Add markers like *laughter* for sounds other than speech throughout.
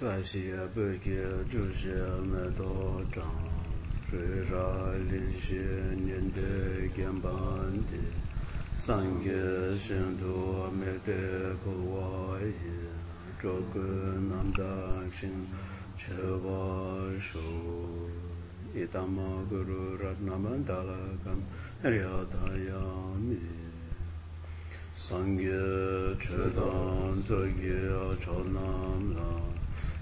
三西北界诸些没多长，水沙林些年的根本的，三界圣徒没得不外也，这个南大心切瓦手，伊达玛格鲁拉那曼达拉甘，瑞亚达亚米。Sangye chedan zogye chonam la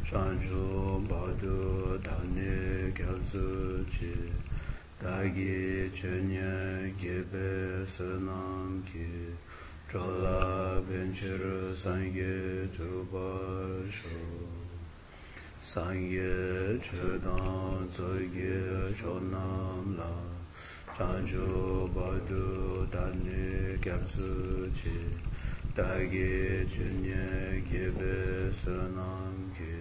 shanchu badu dhani gyalzu chi dagi chenye gebe sanam ki chola benchir sangye tuba shu sangye chedan zogye chonam la shanchu badu dhani gyalzu chi dagi chenye gebe sanam ki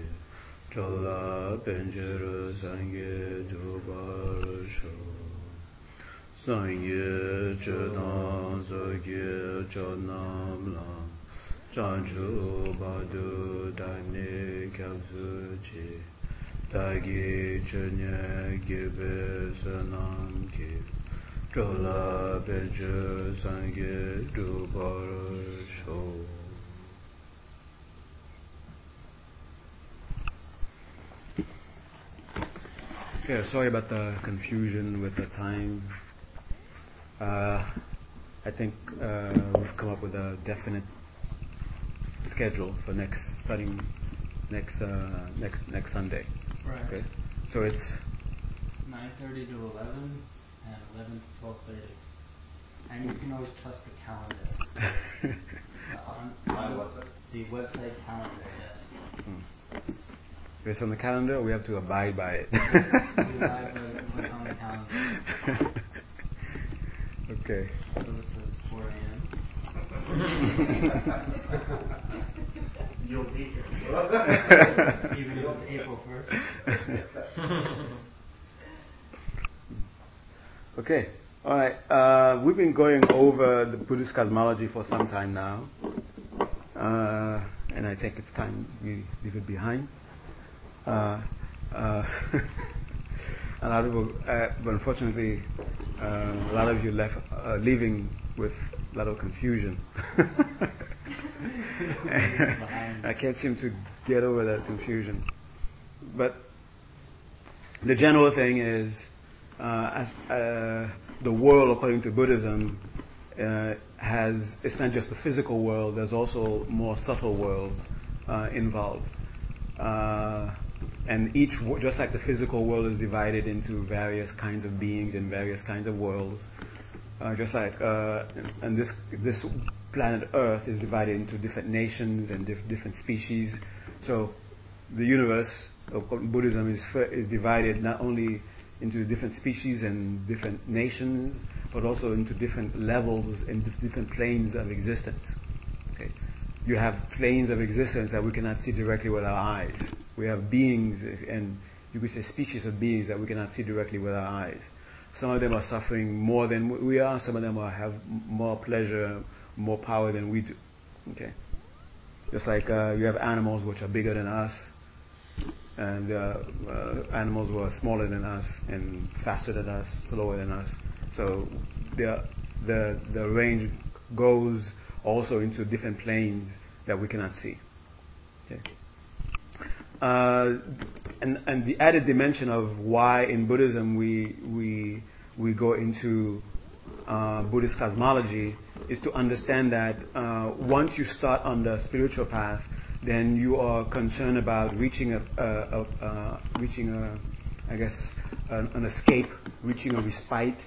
chola penchero sangye dhruvar shu sangye chedan sogye chodnam la chanchu badu dhani kyabzu chi. Dhagi chunye gyebe sanam ki. Chola penchero sangye dhruvar shu Yeah, sorry about the confusion with the time. Uh, I think uh, we've come up with a definite schedule for next studying next uh, next next Sunday. Right. Okay, so it's 9:30 to 11 and 11 to 12:30. And you can always trust the calendar. *laughs* Uh, on, My on website? The website calendar, yes. Hmm. based on the calendar. We have to abide by it. We abide by what's on the *laughs* calendar. okay. So it says 4 a.m. *laughs* You'll be here. *laughs* Even if it's April 1st. Okay. All right. Uh, we've been going over the Buddhist cosmology for some time now, uh, and I think it's time we leave it behind. Uh, uh, a lot of people, uh, but unfortunately, uh, a lot of you left uh, leaving with a lot of confusion. *laughs* I can't seem to get over that confusion. But the general thing is, uh, as, uh, the world according to Buddhism uh, has it's not just the physical world. There's also more subtle worlds uh, involved, uh, and each just like the physical world is divided into various kinds of beings and various kinds of worlds. Uh, just like uh, and this this planet Earth is divided into different nations and dif- different species. So the universe of Buddhism is fir- is divided not only into different species and different nations, but also into different levels and dif- different planes of existence. You have planes of existence that we cannot see directly with our eyes. We have beings and you could say species of beings that we cannot see directly with our eyes. Some of them are suffering more than we are. Some of them are, have more pleasure, more power than we do. Okay. Just like uh, you have animals which are bigger than us, and uh, uh, animals who are smaller than us and faster than us, slower than us. So the the the range goes also into different planes that we cannot see. Okay. Uh, and, and the added dimension of why in Buddhism we we we go into uh, Buddhist cosmology is to understand that uh, once you start on the spiritual path, then you are concerned about reaching a, a, a, reaching a, I guess, an, an escape, reaching a respite.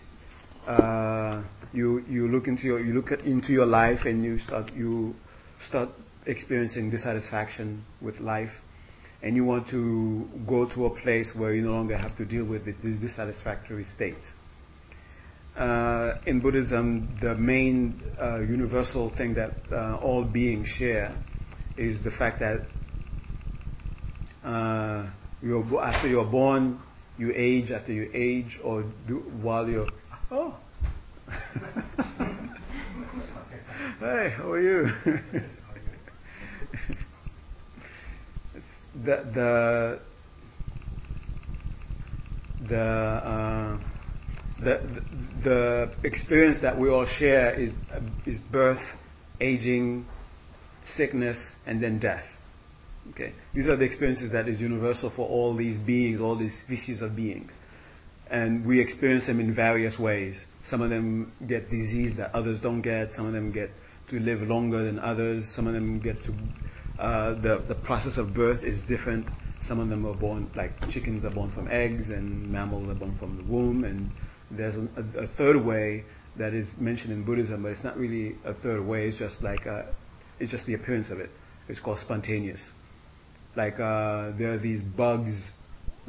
You you look into your you look at, into your life and you start you start experiencing dissatisfaction with life, and you want to go to a place where you no longer have to deal with the dissatisfactory states. Uh, in Buddhism, the main uh, universal thing that uh, all beings share is the fact that uh, you're, after you're born, you age after you age, or do, while you're. Oh! *laughs* hey, how are you? *laughs* the the the, uh, the the experience that we all share is is birth, aging, sickness, and then death. Okay, these are the experiences that is universal for all these beings, all these species of beings, and we experience them in various ways. Some of them get disease that others don't get. Some of them get to live longer than others. Some of them get to uh, the the process of birth is different. Some of them are born like chickens are born from eggs, and mammals are born from the womb. And there's a, a third way that is mentioned in Buddhism, but it's not really a third way. It's just like a, it's just the appearance of it. It's called spontaneous. Like uh, there are these bugs,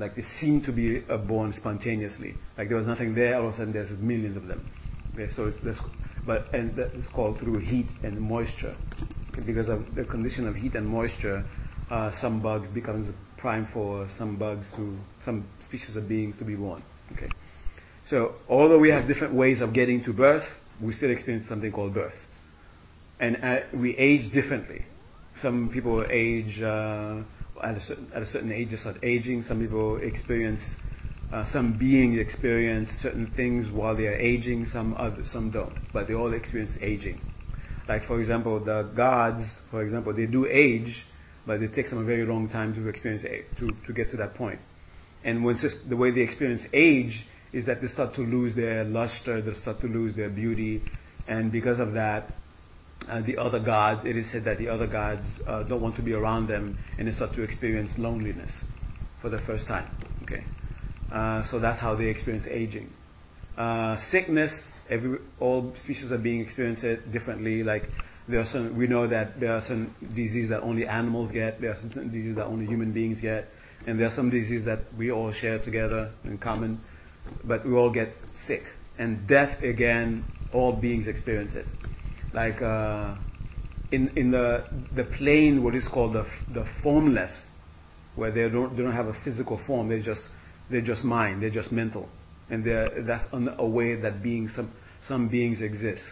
like they seem to be uh, born spontaneously. Like there was nothing there, all of a sudden there's millions of them. Okay, so it's, but and that's called through heat and moisture. Because of the condition of heat and moisture, uh, some bugs becomes prime for some bugs to some species of beings to be born. Okay, so although we have different ways of getting to birth, we still experience something called birth, and uh, we age differently. Some people age uh, at, a certain, at a certain age, just start aging. Some people experience, uh, some beings experience certain things while they are aging. Some other, some don't, but they all experience aging. Like for example, the gods, for example, they do age, but it takes them a very long time to experience to to get to that point. And once the way they experience age is that they start to lose their luster, they start to lose their beauty, and because of that, the other gods, it is said that the other gods uh, don't want to be around them and they start to experience loneliness for the first time. Okay, uh, so that's how they experience aging. Uh, sickness, every all species are being experienced differently. Like there are some, we know that there are some diseases that only animals get. There are some diseases that only human beings get, and there are some diseases that we all share together in common, but we all get sick. And death again, all beings experience it like uh, in in the the plane, what is called the the formless, where they don't have a physical form. They're just mind. They're just mental, and that's a way that some some beings exist.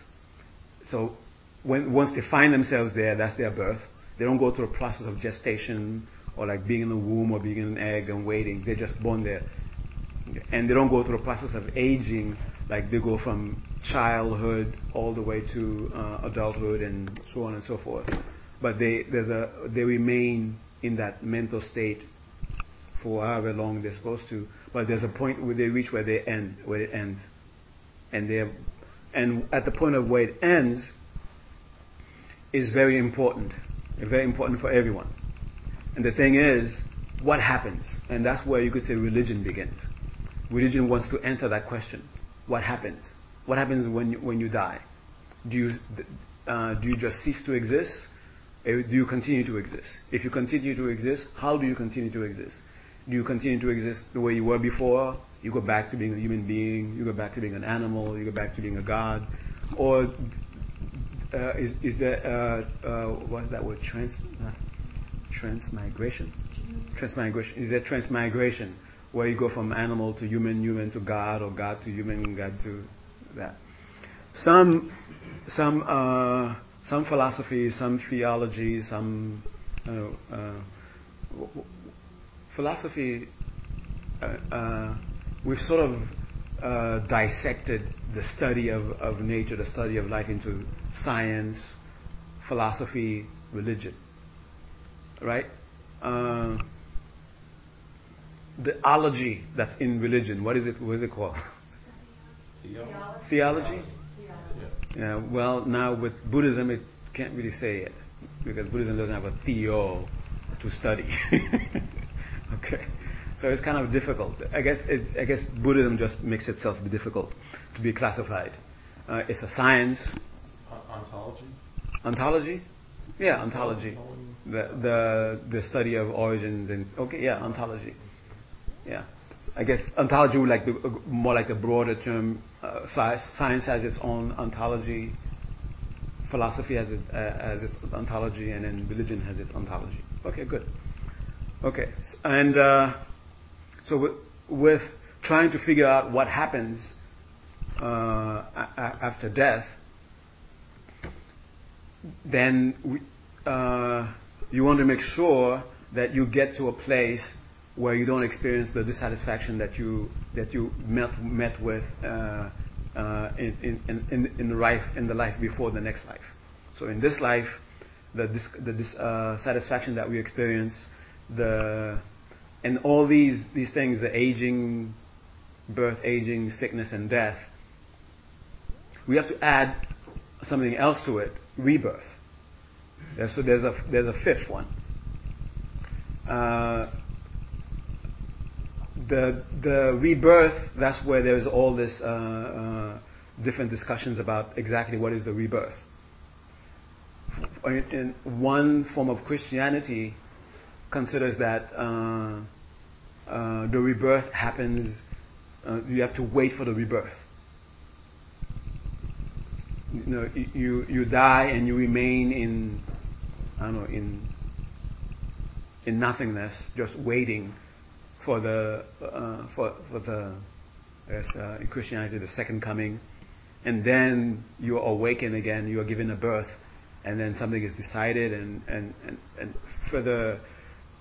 So when once they find themselves there, that's their birth. They don't go through a process of gestation or like being in the womb or being in an egg and waiting. They're just born there, and they don't go through a process of aging like they go from childhood all the way to uh, adulthood and so on and so forth. But they they remain in that mental state for however long they're supposed to. But there's a point where they reach where they end, where it ends, and they and at the point of where it ends is very important, very important for everyone. And the thing is, what happens? And that's where you could say religion begins. Religion wants to answer that question what happens? What happens when you, when you die? Do you, uh, do you just cease to exist? Or do you continue to exist? If you continue to exist, how do you continue to exist? Do you continue to exist the way you were before? You go back to being a human being, you go back to being an animal, you go back to being a god? Or uh, is, is there, uh, uh, what is that word, trans, uh, transmigration? Transmigration. Is there transmigration? where you go from animal to human, human to God, or God to human, God to that. Some, some, uh, some philosophy, some theology, some uh, uh, philosophy. Uh, uh, we've sort of uh, dissected the study of, of nature, the study of life into science, philosophy, religion. Right? the ology that's in religion. What is it? What is it called? *laughs* Theology. Theology. Yeah. Well, now with Buddhism, it can't really say it because Buddhism doesn't have a theo to study. *laughs* okay. So it's kind of difficult. I guess it's, I guess Buddhism just makes itself be difficult to be classified. Uh, it's a science. ontology. Ontology. Yeah, ontology. The the the study of origins and okay, yeah, ontology. Yeah. I guess ontology would like the, more like a broader term. Uh, science has its own ontology, philosophy has, it, uh, has its ontology, and then religion has its ontology. Okay, good. Okay, and uh, so with, with, trying to figure out what happens uh, a- after death, then we, uh, you want to make sure that you get to a place where you don't experience the dissatisfaction that you that you met met with uh, uh, in, in, in, in the life in the life before the next life. So in this life, the dis, the dis, uh, that we experience, the and all these these things, the aging, birth, aging, sickness, and death. We have to add something else to it: rebirth. So there's a there's a fifth one. The the rebirth. That's where there's all this uh, uh, different discussions about exactly what is the rebirth. In one form of Christianity considers that uh, uh, the rebirth happens. Uh, you have to wait for the rebirth. You know, you you die and you remain in I don't know in in nothingness, just waiting for the uh, for for the as uh, in Christianity the second coming, and then you are awakened again. You are given a birth, and then something is decided, and and and, and further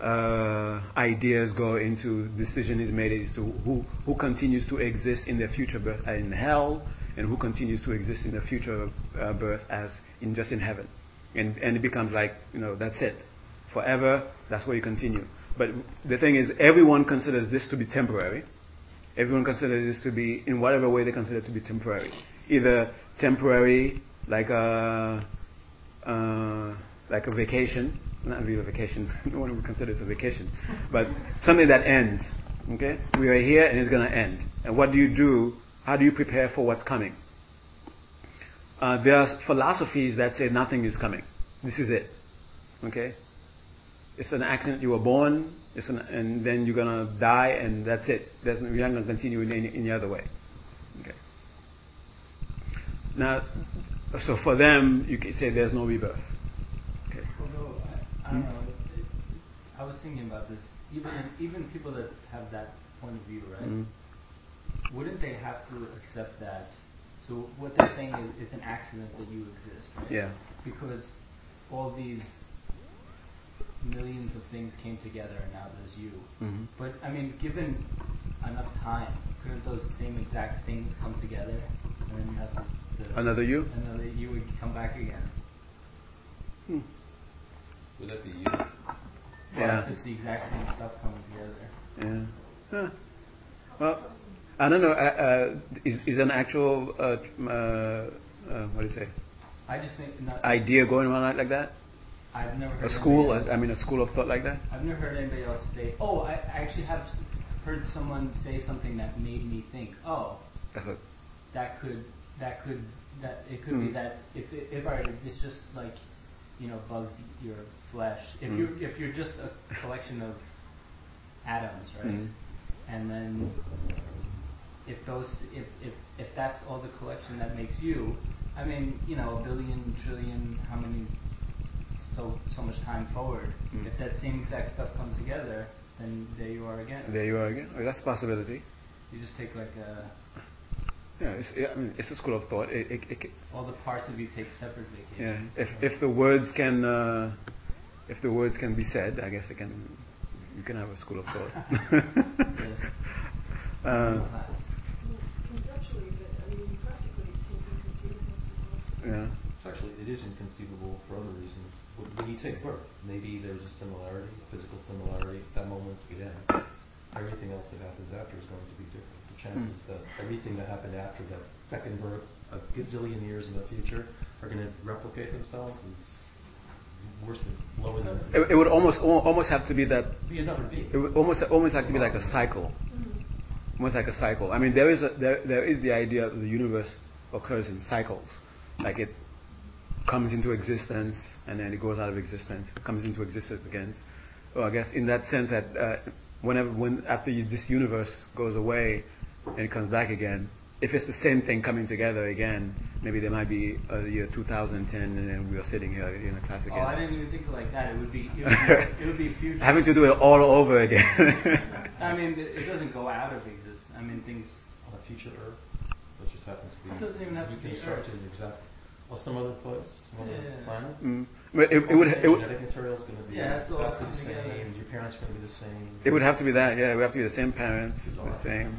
uh, ideas go into decision is made as to who who continues to exist in their future birth in hell, and who continues to exist in the future uh, birth as in just in heaven, and and it becomes like you know that's it, forever. That's where you continue. But the thing is, everyone considers this to be temporary. Everyone considers this to be, in whatever way they consider it to be temporary. Either temporary, like a, uh, like a vacation, not really a vacation, *laughs* no one would consider this a vacation, but something that ends. Okay? We are here and it's going to end. And what do you do? How do you prepare for what's coming? Uh, there are philosophies that say nothing is coming. This is it. Okay? It's an accident. You were born, an, and then you're gonna die, and that's it. There's, you're not gonna continue in any, any other way. Okay. Now, so for them, you can say there's no rebirth. Okay. Although I, I don't hmm? know, it, it, I was thinking about this. Even even people that have that point of view, right? Mm-hmm. Wouldn't they have to accept that? So what they're saying is it's an accident that you exist, right? Yeah. Because all these millions of things came together and now there's you. Mm-hmm. But I mean, given enough time, couldn't those same exact things come together and then you have the, another you? Another you would come back again. Hmm. Would that be you? Yeah. Well, it's the exact same stuff coming together. Yeah. Huh. Well, I don't know. Uh, uh, is is an actual uh, uh, uh what do you say? I just think idea going around like that. I've never heard a school. I mean, a school of thought like that. I've never heard anybody else say. Oh, I, I actually have heard someone say something that made me think. Oh, that could that could that it could mm. be hmm. that if if I it's just like you know bugs your flesh. If mm. you if you're just a collection of atoms, right? Mm. And then if those if, if if that's all the collection that makes you, I mean, you know, a billion, trillion, how many so so much time forward. Mm. If that same exact stuff comes together, then there you are again. There you are again. Oh, that's a possibility. You just take like a. Yeah, it's, yeah, I mean, it's a school of thought. It, it, it, All the parts of you take separate vacations. Yeah, if if the words can uh, if the words can be said, I guess it can. You can have a school of thought. *laughs* *laughs* yes. uh, Conceptually, but I mean, practically, Yeah. It's actually, it is inconceivable for other reasons. When you take birth, maybe there's a similarity, physical similarity, At that moment it ends. Everything else that happens after is going to be different. The chances mm. that everything that happened after that second birth, a gazillion years in the future, are going to replicate themselves is worse than lower than. It, it would almost almost have to be that. Be another being. It would almost almost have to be like a cycle. Mm-hmm. Almost like a cycle. I mean, there is a, there there is the idea that the universe occurs in cycles, like it comes into existence and then it goes out of existence, comes into existence again. So I guess in that sense that uh, whenever when after you, this universe goes away and it comes back again, if it's the same thing coming together again, maybe there might be a year 2010 and then we are sitting here in a class again. Oh, I didn't even think like that. It would be it would be, it would be *laughs* future. Having to do it all over again. *laughs* I mean, it doesn't go out of existence. I mean, things on a future Earth, which just happens to be it doesn't even have to be Earth. exactly Well, some other place, some other Yeah. planet. Mm. But it, it would it would genetic material is going to be Yeah, it's all exactly the come together. same. Your parents are going to be the same. it would have to be that yeah it would have to be the same parents the Bizarre. same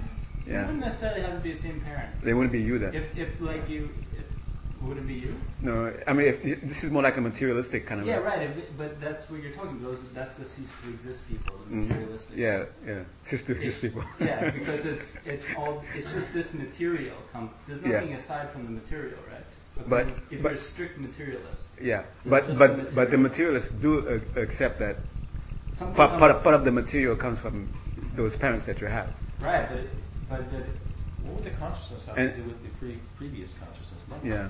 It wouldn't necessarily have to be the same parents. they wouldn't be you then If, if like you, if, would it be you? no I mean if, this is more like a materialistic kind of Yeah, right. If it, but that's what you're talking about. Those, that's the cease to exist people, the Mm. materialistic. yeah yeah sister It's- just people yeah, *laughs* because it's it's all it's just this material. Com- there's Yeah. nothing aside from the material, right? But- if but- you're a strict materialist, yeah but but the but the materialists do uh, accept that part, part, of, part of the material comes from those parents that you have right, but but but What would the consciousness have And- to do with the pre- previous consciousness? Nothing. yeah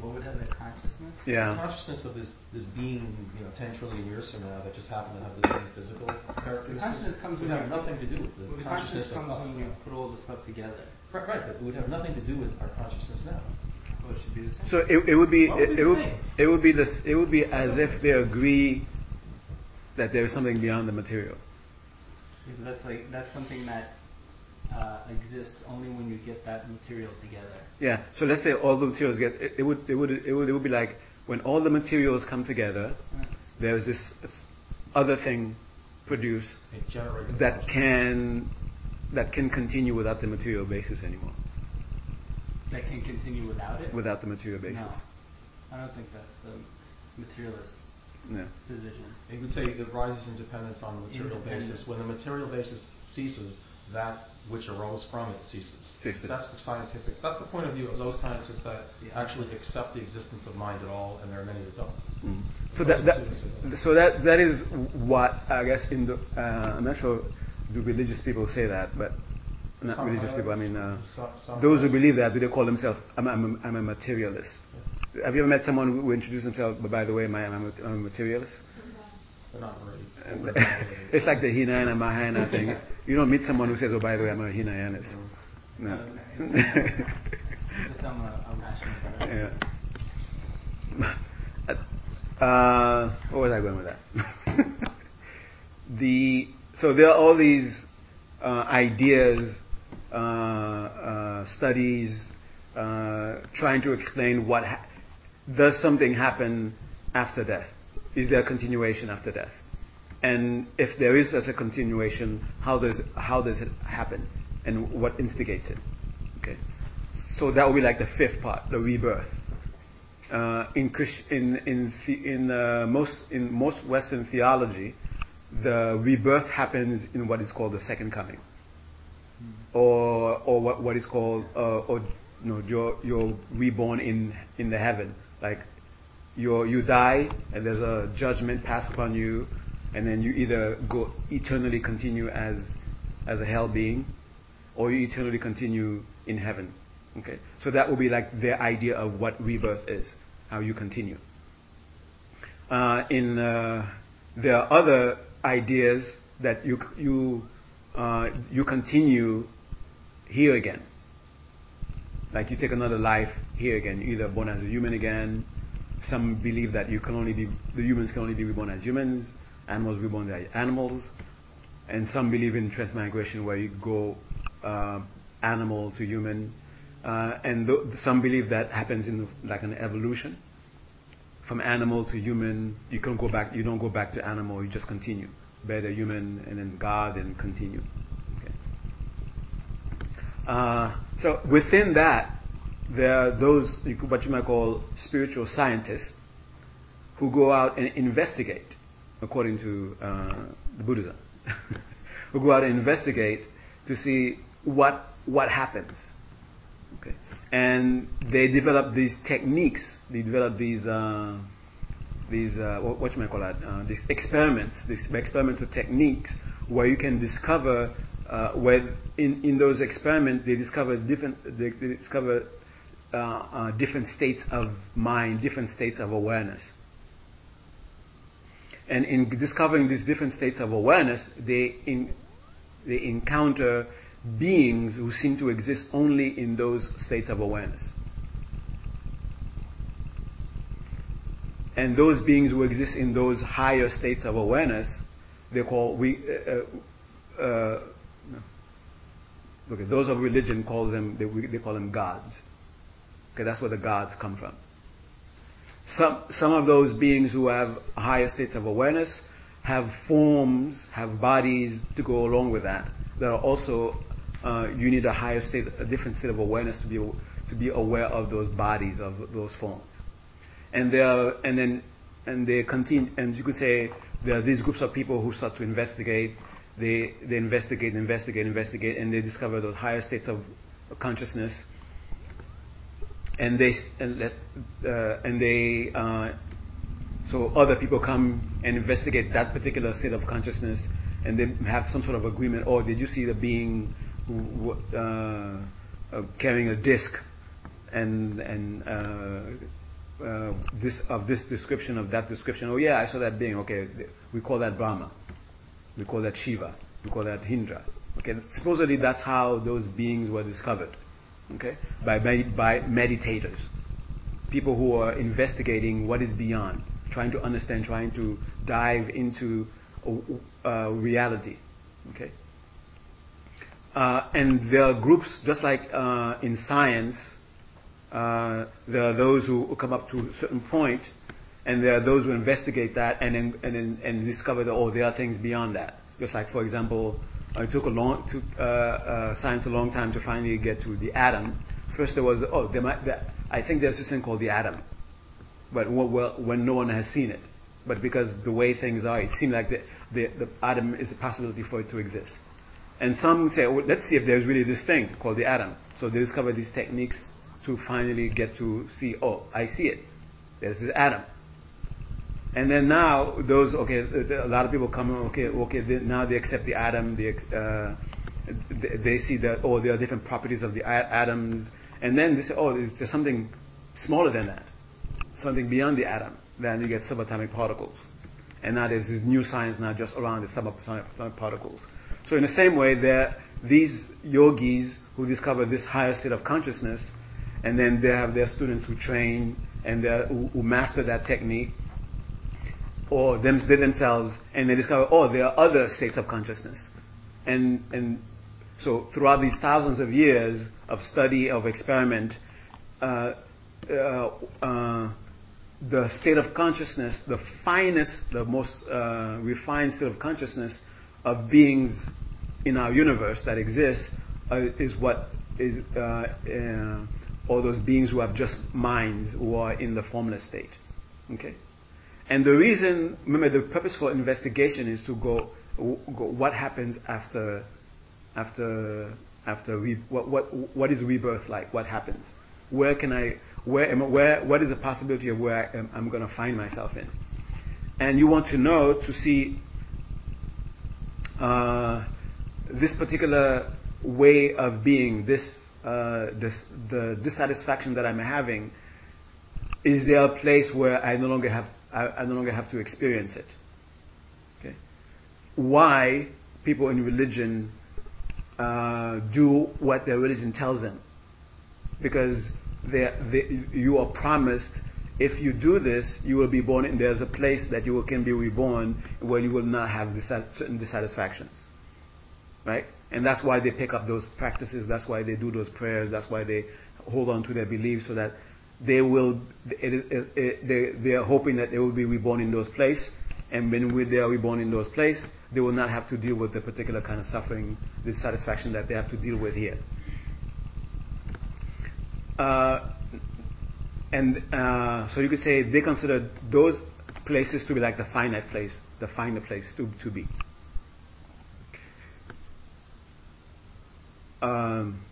what would have the consciousness? The yeah consciousness of this this being, you know, ten trillion years from now that just happened to have the same physical characteristics. consciousness comes would when have you- nothing to do with the, Well, the consciousness consciousness comes when you put all the stuff together. Right, right, but it would have nothing to do with our consciousness now. Well, it should be the same. So it, it would be would it, it be it would it would be this it would be as if they agree that there is something beyond the material. Because that's like that's something that uh, exists only when you get that material together. Yeah. So let's say all the materials get it, it would it would it would it would be like when all the materials come together, there's this other thing produced It generates that can that can continue without the material basis anymore. that can continue without it. Without the material basis. No, I don't think that's the materialist Yeah. position. You would say it rises in dependence on the material basis. When the material basis ceases, that which arose from it ceases. Ceases. That's the scientific. That's the point of view of those scientists that Yeah. actually accept the existence of mind at all, and there are many that don't. Mm. So that, that so that that is what I guess in the uh, I'm not sure do religious people say that, but not Some religious people. I mean uh, some- those who believe that do they call themselves I'm, I'm, a, I'm a materialist. Have you ever met someone who, introduced himself? But by the way, my, I'm, a, I'm a materialist. Not really. And they're not really. it's like the Hinayana Mahayana thing. You don't meet someone who says, "Oh, by the way, I'm a Hinayanist." No. *laughs* Just I'm a, a rational person. yeah. *laughs* Uh, where was I going with that? *laughs* the so there are all these uh, ideas, uh, uh, studies uh, trying to explain what ha- does something happen after death? Is there a continuation after death? And if there is such a continuation, how does how does it happen, and what instigates it? Okay, so that will be like the fifth part, the rebirth. Uh, in Christ- in in the, in most in most Western theology, the rebirth happens in what is called the second coming, or or what, what is called uh, or you know you're you're reborn in in the heaven, like you you die and there's a judgment passed upon you, and then you either go eternally continue as as a hell being, or you eternally continue in heaven. Okay, so that will be like their idea of what rebirth is, how you continue. Uh, in uh, there are other ideas that you you uh, you continue here again, like you take another life here again, either born as a human again. Some believe that you can only be the humans can only be reborn as humans, animals reborn as animals, and some believe in transmigration where you go uh, animal to human, uh, and th- some believe that happens in like an evolution. From animal to human, you can go back. You don't go back to animal. You just continue, better human, and then God, and continue. Okay. Uh, so within that, there are those what you might call spiritual scientists who go out and investigate, according to uh, the Buddhism, *laughs* who go out and investigate to see what what happens. Okay, and they develop these techniques. They develop these uh, these uh, what, you call that uh, these experiments, these experimental techniques where you can discover uh, where in, in those experiments they discover different they, they discover uh, uh, different states of mind, different states of awareness. And in discovering these different states of awareness, they in, they encounter beings who seem to exist only in those states of awareness. And those beings who exist in those higher states of awareness, they call we. Uh, uh, no. Okay, those of religion calls them they, they call them gods. Okay, that's where the gods come from. Some, some of those beings who have higher states of awareness have forms, have bodies to go along with that. That are also, uh, you need a higher state, a different state of awareness to be, to be aware of those bodies, of those forms. And there, and then, and they continue, and you could say there are these groups of people who start to investigate. They, they investigate, investigate, investigate, and they discover those higher states of consciousness and they and, uh, and they uh, so other people come and investigate that particular state of consciousness and they have some sort of agreement oh, did you see the being uh, uh carrying a disc and and uh, uh, this of this description of that description. Oh yeah I saw that being okay we call that Brahma. We call that Shiva. We call that Indra okay supposedly that's how those beings were discovered. Okay, by, by, by meditators, people who are investigating what is beyond, trying to understand, trying to dive into uh, reality, okay. Uh, and there are groups, just like uh, in science, uh, there are those who come up to a certain point, and there are those who investigate that and then, and, then, and discover that oh, there are things beyond that. Just like, for example, it took a long, took uh, uh, science a long time to finally get to the atom. First, there was oh, there might, there, I think there's this thing called the atom, but well, when no one has seen it, but because the way things are, it seemed like the, the, the atom is a possibility for it to exist. And some say, well, let's see if there's really this thing called the atom. So they discover these techniques to finally get to see, oh, I see it. There's this atom. And then now those okay, a lot of people come okay, okay. They, now they accept the atom. They, uh, they see that oh, there are different properties of the atoms, and then they say oh, there's, there's something smaller than that, something beyond the atom. Then you get subatomic particles, and now there's this new science now just around the subatomic particles. So in the same way, there these yogis who discover this higher state of consciousness, and then they have their students who train and who, who master that technique or them, they themselves, and they discover, oh, there are other states of consciousness. And, and so throughout these thousands of years of study, of experiment, uh, uh, uh, the state of consciousness, the finest, the most uh, refined state of consciousness of beings in our universe that exists uh, is what is uh, all those beings who have just minds who are in the formless state. Okay? And the reason, remember, the purpose for investigation is to go, go what happens after, after, after re, what, what, what is rebirth like? What happens? Where can I, where am, where, what is the possibility of where I am, I'm going to find myself in? And you want to know to see uh, this particular way of being, this, uh, this, the dissatisfaction that I'm having. Is there a place where I no longer have I, I no longer have to experience it. Okay? Why people in religion uh, do what their religion tells them? Because they, you are promised if you do this, you will be born, and there's a place that you can be reborn where you will not have certain dissatisfactions. Right? And that's why they pick up those practices, that's why they do those prayers, that's why they hold on to their beliefs so that they will, it, it, it, they, they are hoping that they will be reborn in those places. And when they are reborn in those places, they will not have to deal with the particular kind of suffering, dissatisfaction that they have to deal with here. Uh, and uh, so you could say they consider those places to be like the finite place, the final place to, to be. Um,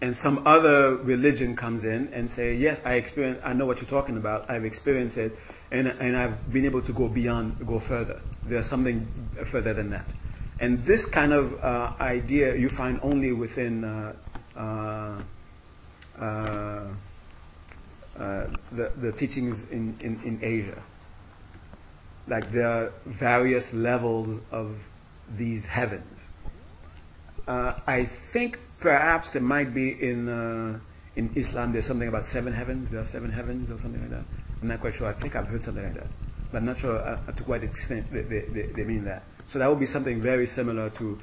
and some other religion comes in and say, yes, I experience, I know what you're talking about, I've experienced it, and, and I've been able to go beyond, go further. There's something further than that. And this kind of uh, idea you find only within uh, uh the, the teachings in, Asia. Like there are various levels of these heavens. Uh, I think Perhaps there might be in uh, in Islam there's something about seven heavens. There are seven heavens or something like that. I'm not quite sure. I think I've heard something like that, but I'm not sure uh, to what extent they, they, they, they, mean that. So that would be something very similar to.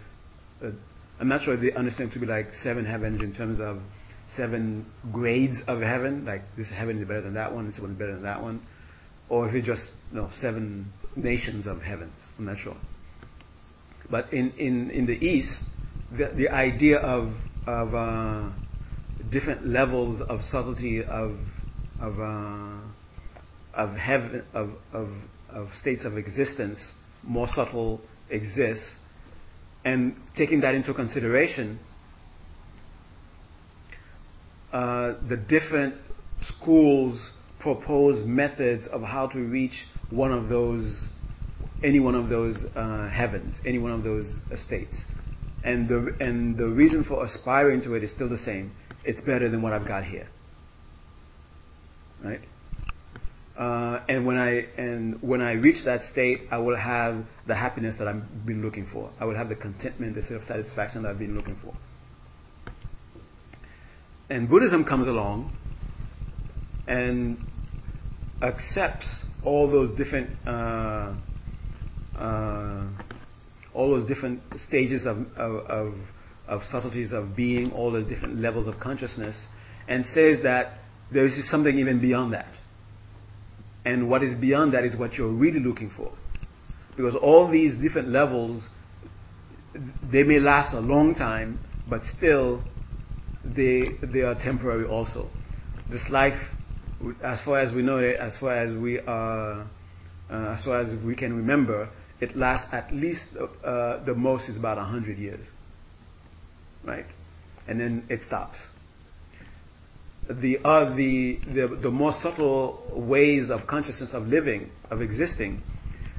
Uh, I'm not sure they understand to be like seven heavens in terms of seven grades of heaven, like this heaven is better than that one, this one is better than that one, or if it's just you know, seven nations of heavens. I'm not sure. But in, in, in the East, the, the idea of, of uh, different levels of subtlety of, of, uh, of heaven, of, of, of states of existence, more subtle exists, and taking that into consideration, uh, the different schools propose methods of how to reach one of those, any one of those uh, heavens, any one of those states. And the, and the reason for aspiring to it is still the same. It's better than what I've got here. Right? Uh, and when I and when I reach that state, I will have the happiness that I've been looking for. I will have the contentment, the self satisfaction that I've been looking for. And Buddhism comes along and accepts all those different uh, uh, all those different stages of, of, of, of subtleties of being, all those different levels of consciousness, and says that there is something even beyond that. And what is beyond that is what you're really looking for. Because all these different levels, they may last a long time, but still, they, they are temporary also. This life, as far as we know it, as far as we are, uh, as far as we can remember, it lasts at least, uh, the most is about 100 years. Right? And then it stops the, uh, the, the, the more subtle ways of consciousness of living, of existing,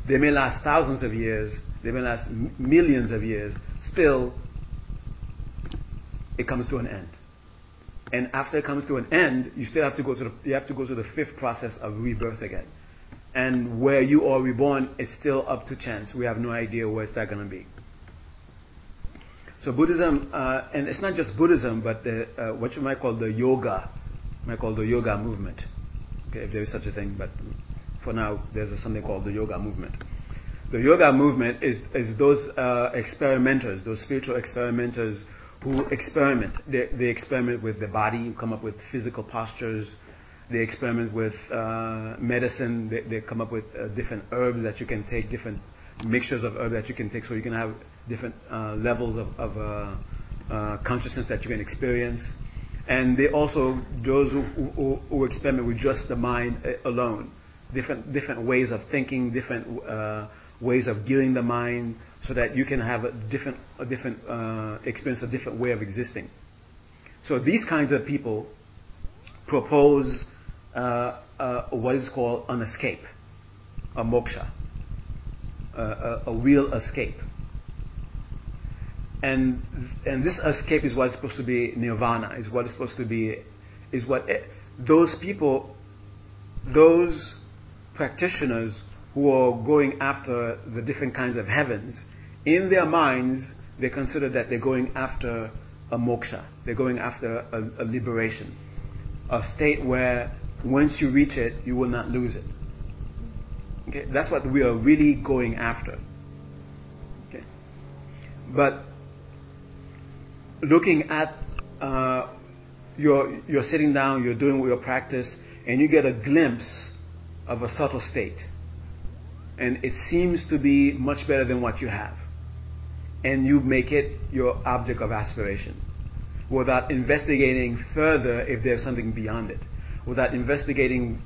they may last thousands of years, they may last m- millions of years, still, it comes to an end. And after it comes to an end, you still have to go to the, you have to go through the fifth process of rebirth again. And where you are reborn, is still up to chance. We have no idea where it's that going to be. So Buddhism, uh, and it's not just Buddhism, but the, uh, what you might call the yoga, might call the yoga movement. Okay, if there is such a thing, but for now there's a, something called the yoga movement. The yoga movement is, is those uh, experimenters, those spiritual experimenters who experiment. They, they experiment with the body, you come up with physical postures. They experiment with uh, medicine. They, they, come up with uh, different herbs that you can take, different mixtures of herbs that you can take, so you can have different uh, levels of, of uh, uh, consciousness that you can experience. And they also, those who, who, who, experiment with just the mind uh, alone, different, different ways of thinking, different uh, ways of gearing the mind, so that you can have a different, a different uh, experience, a different way of existing. So these kinds of people propose uh, uh, what is called an escape, a moksha, a, a real escape and and this escape is what's supposed to be nirvana is what is supposed to be is what it, those people those practitioners who are going after the different kinds of heavens in their minds they consider that they're going after a moksha. They're going after a, a liberation. A state where once you reach it you will not lose it. Okay? That's what we are really going after. Okay? But looking at uh, you're, you're sitting down, you're doing your practice, and you get a glimpse of a subtle state. And it seems to be much better than what you have. And you make it your object of aspiration without investigating further if there's something beyond it. Without investigating,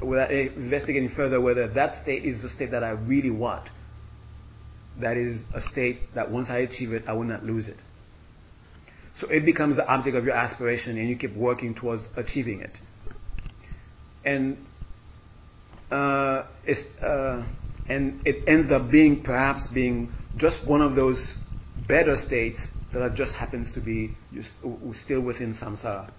without investigating further whether that state is the state that I really want. That is a state that once I achieve it, I will not lose it. So it becomes the object of your aspiration and you keep working towards achieving it. And uh, uh, and it ends up being perhaps being just one of those better states that just happens to be still within samsara.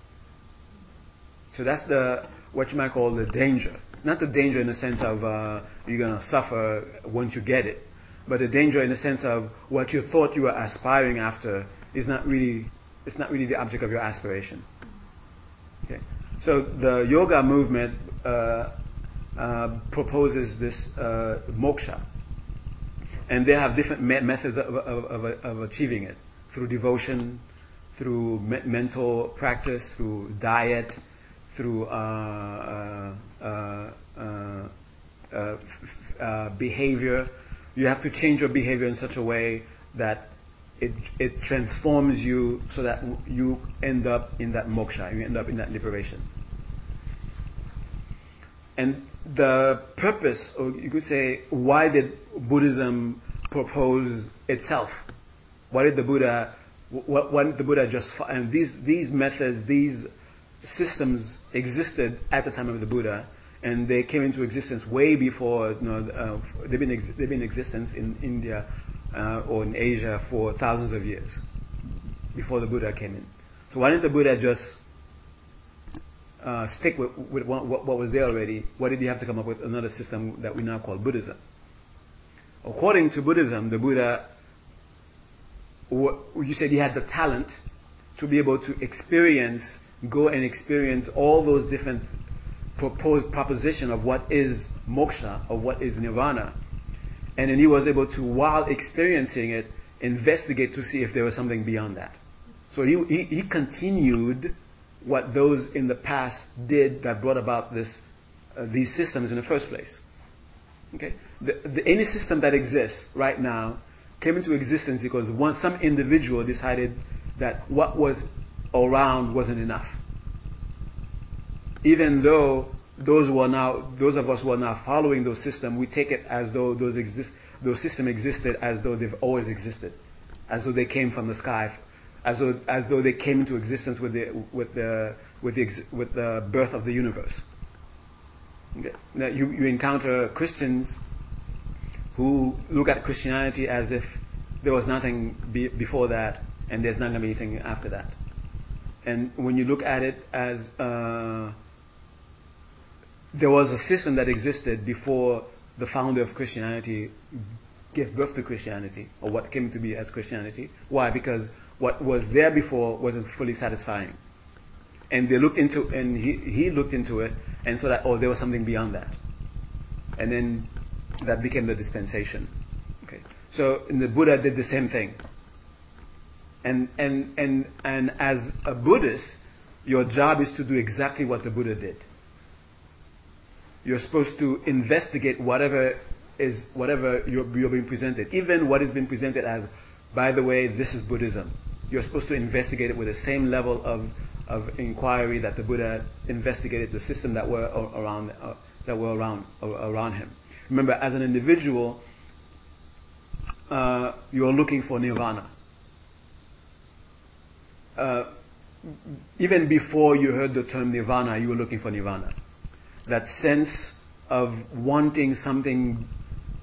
So that's the what you might call the danger. Not the danger in the sense of uh, you're going to suffer once you get it, but the danger in the sense of what you thought you were aspiring after is not really it's not really the object of your aspiration. Okay. So the yoga movement uh, uh, proposes this uh, moksha, and they have different me- methods of, of, of, of, achieving it through devotion, through me- mental practice, through diet, through uh, uh, uh, behavior. You have to change your behavior in such a way that it, it transforms you so that you end up in that moksha, you end up in that liberation. And the purpose, or you could say, why did Buddhism propose itself? Why did the Buddha, why did the Buddha just, and these, these methods, these systems existed at the time of the Buddha, and they came into existence way before, you know, uh, they've, been ex- they've been in existence in India uh, or in Asia for thousands of years before the Buddha came in. So why didn't the Buddha just uh, stick with, with what, what, was there already? Why did he have to come up with another system that we now call Buddhism? According to Buddhism, the Buddha, you said he had the talent to be able to experience, go and experience all those different proposed proposition of what is moksha of what is nirvana and then he was able to, while experiencing it, investigate to see if there was something beyond that. So he, he, he continued what those in the past did that brought about this, uh, these systems in the first place. Okay? The, the, any system that exists right now came into existence because one, some individual decided that what was around wasn't enough. Even though those who are now, those of us who are now following those systems, we take it as though those exist, those systems existed as though they've always existed, as though they came from the sky, as though, as though they came into existence with the, with the, with the, with the birth of the universe. Okay. Now you, you encounter Christians who look at Christianity as if there was nothing be, before that and there's not going to be anything after that. And when you look at it as uh, there was a system that existed before the founder of Christianity gave birth to Christianity, or what came to be as Christianity. Why? Because what was there before wasn't fully satisfying. And they looked into, and he, he looked into it, and saw that, oh, there was something beyond that. And then that became the dispensation. Okay. So, the Buddha did the same thing. And, and, and, and as a Buddhist, your job is to do exactly what the Buddha did you're supposed to investigate whatever is whatever you're, you're being presented, even what is being presented as, by the way, this is Buddhism. You're supposed to investigate it with the same level of, of inquiry that the Buddha investigated the system that were around uh, that were around around him. Remember, as an individual, uh, you're looking for nirvana. Uh, even before you heard the term nirvana, you were looking for nirvana that sense of wanting something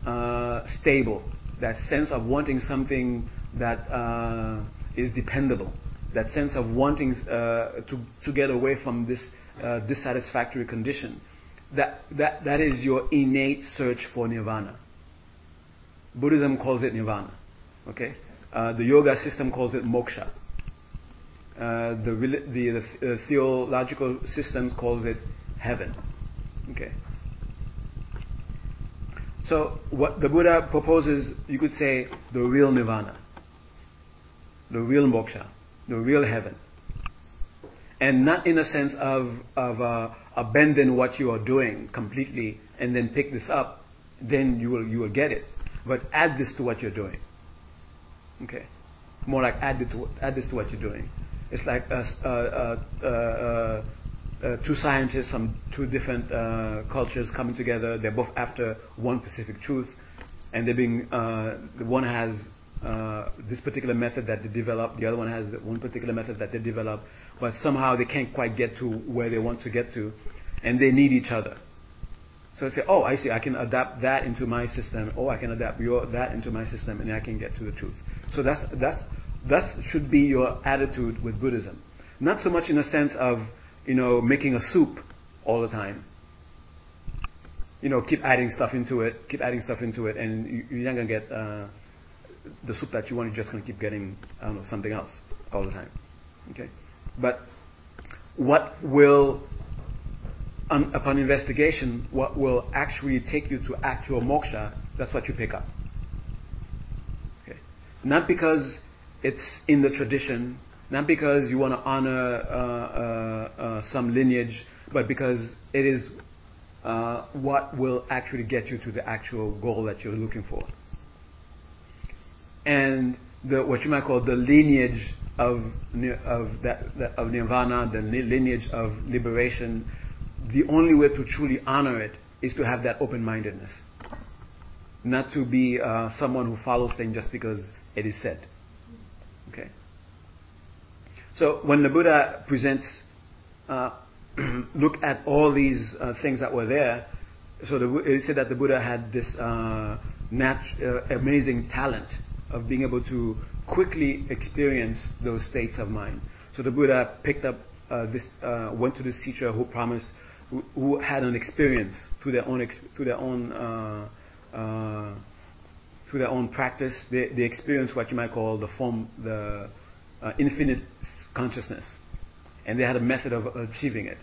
uh, stable, that sense of wanting something that uh, is dependable, that sense of wanting uh, to, get away from this uh, dissatisfactory condition. That, that, that is your innate search for nirvana. Buddhism calls it nirvana. Okay? Uh, the yoga system calls it moksha. The, the, the theological systems calls it heaven. Okay. So what the Buddha proposes, you could say, the real nirvana, the real moksha, the real heaven, and not in a sense of of uh, abandon what you are doing completely and then pick this up, then you will you will get it, but add this to what you're doing. Okay, more like add it to add this to what you're doing. It's like a, a, a, two scientists from two different uh, cultures coming together. They're both after one specific truth, and they're being uh, one has this particular method that they develop, the other one has one particular method that they develop, but somehow they can't quite get to where they want to get to, and they need each other. So I say, oh, I see, I can adapt that into my system, or I can adapt your that into my system, and I can get to the truth. So that's that's that should be your attitude with Buddhism, not so much in a sense of you know, making a soup all the time. You know, keep adding stuff into it, keep adding stuff into it, and you, are not gonna get uh, the soup that you want. You're just gonna keep getting, I don't know, something else all the time. Okay, but what will, upon investigation, what will actually take you to actual moksha? That's what you pick up. Okay, not because it's in the tradition, not because you want to honor uh, uh, uh, some lineage, but because it is uh, what will actually get you to the actual goal that you're looking for. And the, what you might call the lineage of, of, that, of nirvana, the lineage of liberation, the only way to truly honor it is to have that open mindedness. Not to be uh, someone who follows things just because it is said. Okay? So when the Buddha presents, uh, *clears throat* look at all these uh, things that were there, so the, he said that the Buddha had this uh, uh, amazing talent of being able to quickly experience those states of mind. So the Buddha picked up uh, this, uh, went to this teacher who promised, who, had an experience through their own, through their own, uh, through their own practice. They, they experienced what you might call the form, the infinite consciousness, and they had a method of achieving it.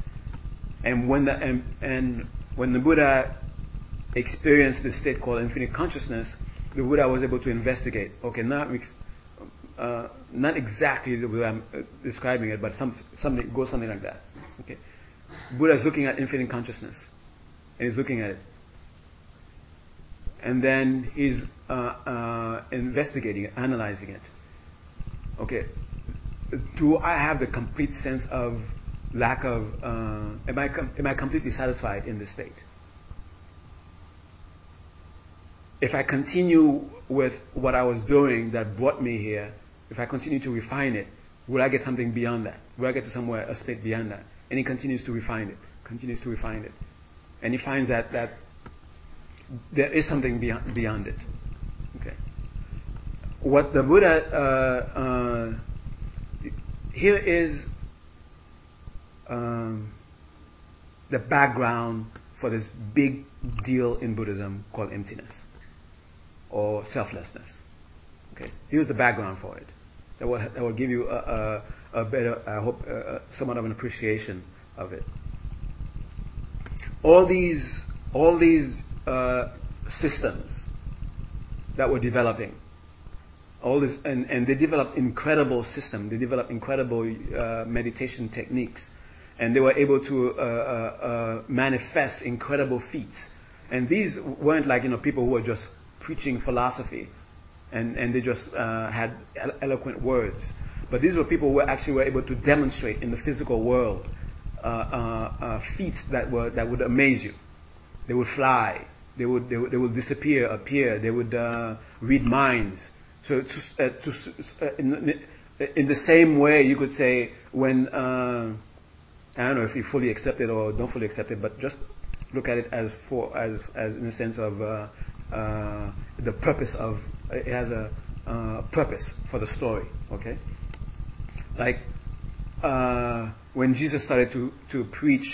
And when the and, and when the Buddha experienced this state called infinite consciousness, the Buddha was able to investigate. Okay, not uh, not exactly the way I'm uh, describing it, but some, something goes something like that. Okay, Buddha is looking at infinite consciousness, and he's looking at it, and then he's uh, uh investigating it, analyzing it. Okay, do I have the complete sense of lack of? Uh, am I com- am I completely satisfied in this state? If I continue with what I was doing that brought me here, if I continue to refine it, will I get something beyond that? Will I get to somewhere, a state beyond that? And he continues to refine it, continues to refine it. And he finds that, that there is something beyond, beyond it. Okay. What the Buddha, uh, uh, here is um, the background for this big deal in Buddhism called emptiness or selflessness. Okay, here's the background for it. That will, that will give you a, a, a better, I hope, uh, somewhat of an appreciation of it. All these, all these uh, systems that were developing, all this, and, and they developed incredible systems. They developed incredible uh, meditation techniques, and they were able to uh, uh, uh, manifest incredible feats. And these weren't like you know people who were just preaching philosophy, and, and they just uh, had eloquent words. But these were people who actually were able to demonstrate in the physical world uh, uh, uh, feats that were that would amaze you. They would fly. They would they would, they would disappear, appear. They would uh, read minds. So to, uh, to, in, in, the same way, you could say when I don't know if you fully accept it or don't fully accept it, but just look at it as for as as in the sense of uh, the purpose of it has a uh, purpose for the story. Okay, like uh, when Jesus started to to preach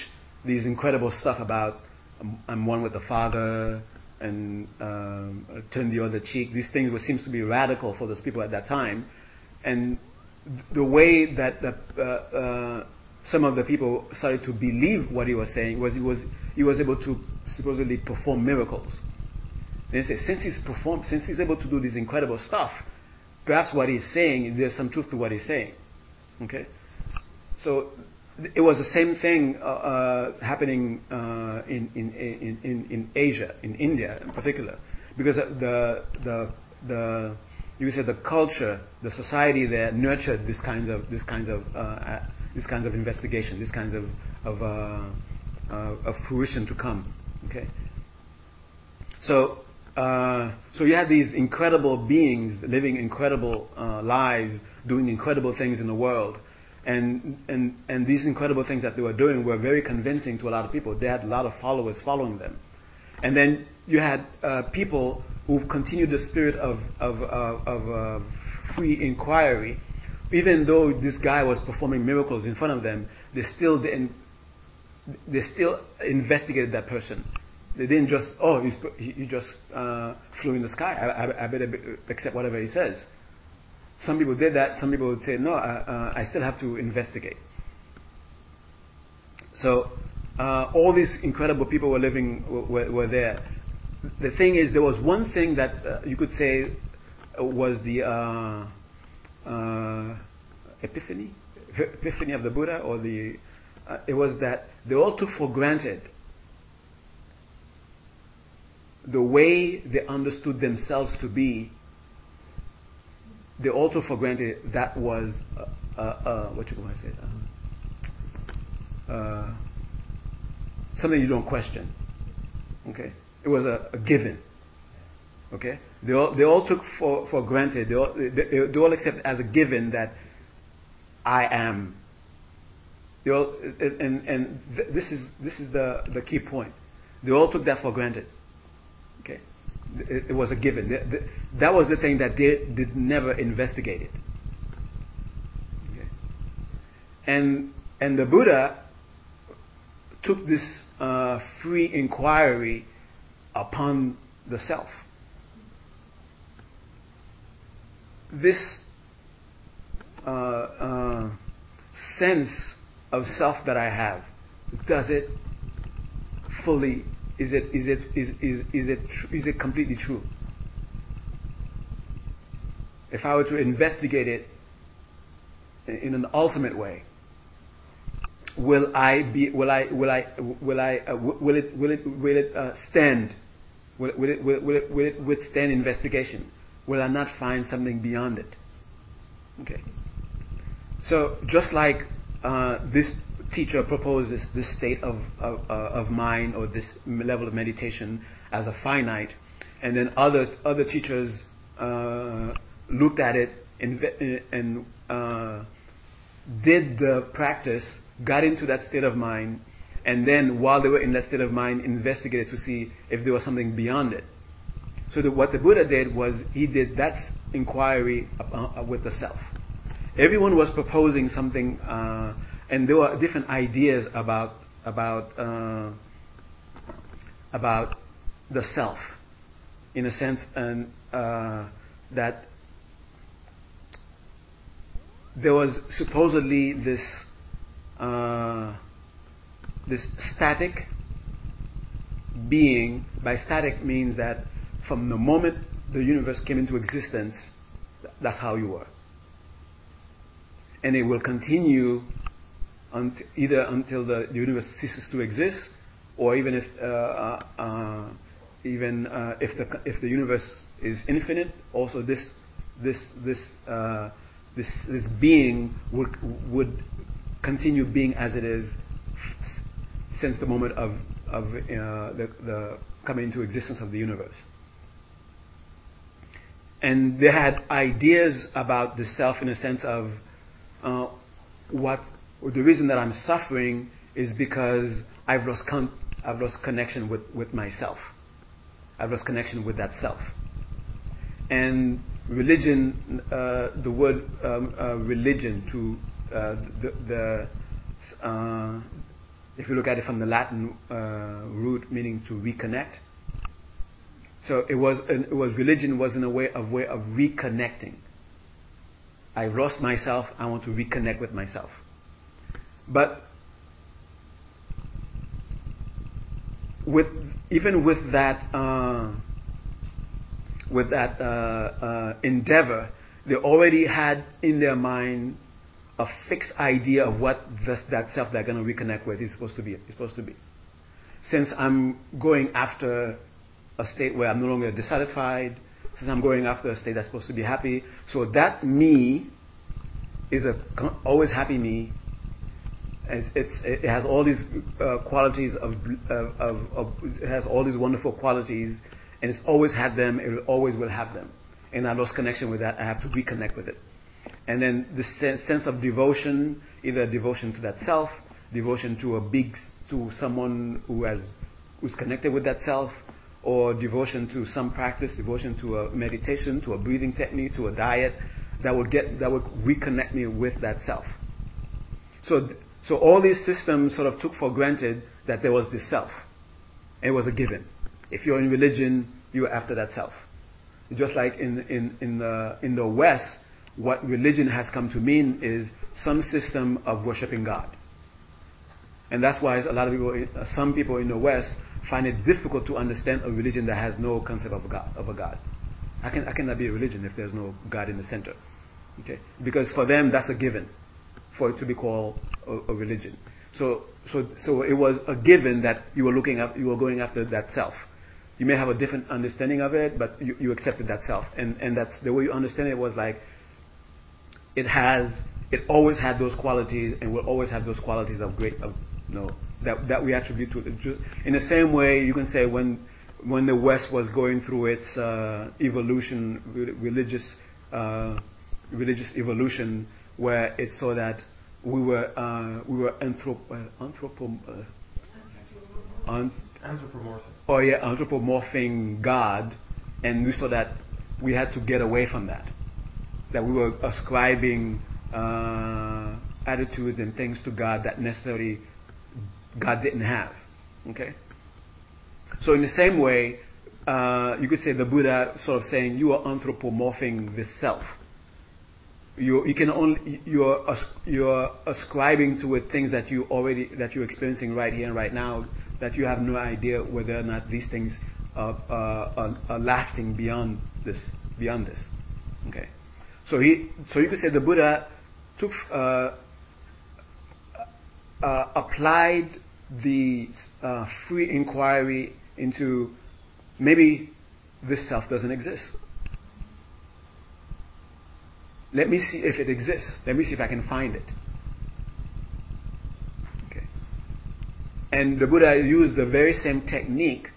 these incredible stuff about um, I'm one with the Father and um, turn the other cheek. These things were seems to be radical for those people at that time, and the way that the, uh, uh, some of the people started to believe what he was saying was he was he was able to supposedly perform miracles. They say, since he's performed, since he's able to do this incredible stuff, perhaps what he's saying, there's some truth to what he's saying. Okay? So it was the same thing uh, uh, happening uh, in, in, in, in, Asia, in India in particular, because the, the, the, you said the culture, the society there nurtured these kinds of, this kinds of, uh, this kinds of investigation, this kinds of, of, uh, uh, of fruition to come. Okay? So uh, so you had these incredible beings living incredible uh, lives, doing incredible things in the world. And, and, and these incredible things that they were doing were very convincing to a lot of people. They had a lot of followers following them. And then you had uh, people who continued the spirit of, of, of, of uh, free inquiry. Even though this guy was performing miracles in front of them, they still, didn't, they still investigated that person they didn't just, oh, he, he just uh, flew in the sky. I, I, I, better accept whatever he says. Some people did that. Some people would say, no, I, uh, I still have to investigate. So uh, all these incredible people were living, were, were, there. The thing is, there was one thing that uh, you could say was the uh, uh, epiphany, epiphany of the Buddha, or the it was that they all took for granted the way they understood themselves to be. They all took for granted that was uh, uh, uh what you want to say uh, something you don't question. Okay, it was a, a given. Okay, they all they all took for, for granted. They all, they, they all accept as a given that I am. They all, and and this is this is the the key point. They all took that for granted. Okay, it, it was a given. The, the, that was the thing that they did never investigate it. Okay, and and the Buddha took this uh, free inquiry upon the self. This uh, uh, sense of self that I have, does it fully, is it, is it, is, is, is it, is it completely true? If I were to investigate it in an ultimate way, will I be, will I, will I, will I, uh, will it, will it, will it uh, stand? Will, will, it, will, will, it, will it withstand investigation? Will I not find something beyond it? Okay. So just like uh, this teacher proposes this state of, of, uh, of, mind or this level of meditation as a finite, and then other other teachers uh, looked at it and, and uh, did the practice, got into that state of mind, and then while they were in that state of mind, investigated to see if there was something beyond it. So the, what the Buddha did was he did that inquiry uh, with the self. Everyone was proposing something, uh, and there were different ideas about about uh, about the self, in a sense, and uh, that there was supposedly this uh, this static being. By static means that from the moment the universe came into existence, that's how you were. And it will continue either until the universe ceases to exist, or even if uh, uh, uh even uh, if the if the universe is infinite, also this this this uh, this this being would would continue being as it is since the moment of of uh, the, the coming into existence of the universe. And they had ideas about the self in a sense of uh, what the reason that I'm suffering is because I've lost con- I've lost connection with, with myself. I've lost connection with that self. And religion, uh, the word um, uh, religion to uh, the, the uh, if you look at it from the Latin uh, root meaning to reconnect, so it was, it was religion was in a way of way of reconnecting. I lost myself. I want to reconnect with myself. But with even with that uh, with that uh, uh, endeavor, they already had in their mind a fixed idea of what this, that self they're going to reconnect with is supposed to be. Is supposed to be. Since I'm going after a state where I'm no longer dissatisfied, since I'm going after a state that's supposed to be happy. So that me is a always happy me. It has all these uh, qualities of, has all these wonderful qualities, and it's always had them. It always will have them. And I lost connection with that. I have to reconnect with it. And then the sense, of devotion, either devotion to that self, devotion to a big, to someone who has, who's connected with that self, or devotion to some practice, devotion to a meditation, to a breathing technique, to a diet that would get that would reconnect me with that self. So, all these systems sort of took for granted that there was this self. It was a given. If you're in religion, you're after that self. Just like in, in, in, the, in the West, what religion has come to mean is some system of worshiping God. And that's why a lot of people, uh, some people in the West find it difficult to understand a religion that has no concept of God. Of a God. How can, how can that be a religion if there's no God in the center? Okay? Because for them, that's a given for it to be called a, a religion. So, so, so it was a given that you were looking up, you were going after that self. You may have a different understanding of it, but you, you accepted that self. And, and that's the way you understand it was like, it has, it always had those qualities and will always have those qualities of great, of, you know, that, that we attribute to it. Just in the same way, you can say when, when the West was going through its uh, evolution, religious, uh, religious evolution, where it saw that we were uh, we were anthrop, uh, anthropo, uh, anthropomorphic. Oh yeah, anthropomorphing God, and we saw that we had to get away from that. That we were ascribing uh, attitudes and things to God that necessarily God didn't have. Okay. So in the same way, uh, you could say the Buddha sort of saying you are anthropomorphing the self you, you can only you're you're ascribing to it things that you already that you're experiencing right here and right now that you have no idea whether or not these things are, are, are lasting beyond this beyond this. Okay, so he so you could say the Buddha took uh, uh, applied the uh, free inquiry into maybe this self doesn't exist. Let me see if it exists. Let me see if I can find it. Okay. And the Buddha used the very same technique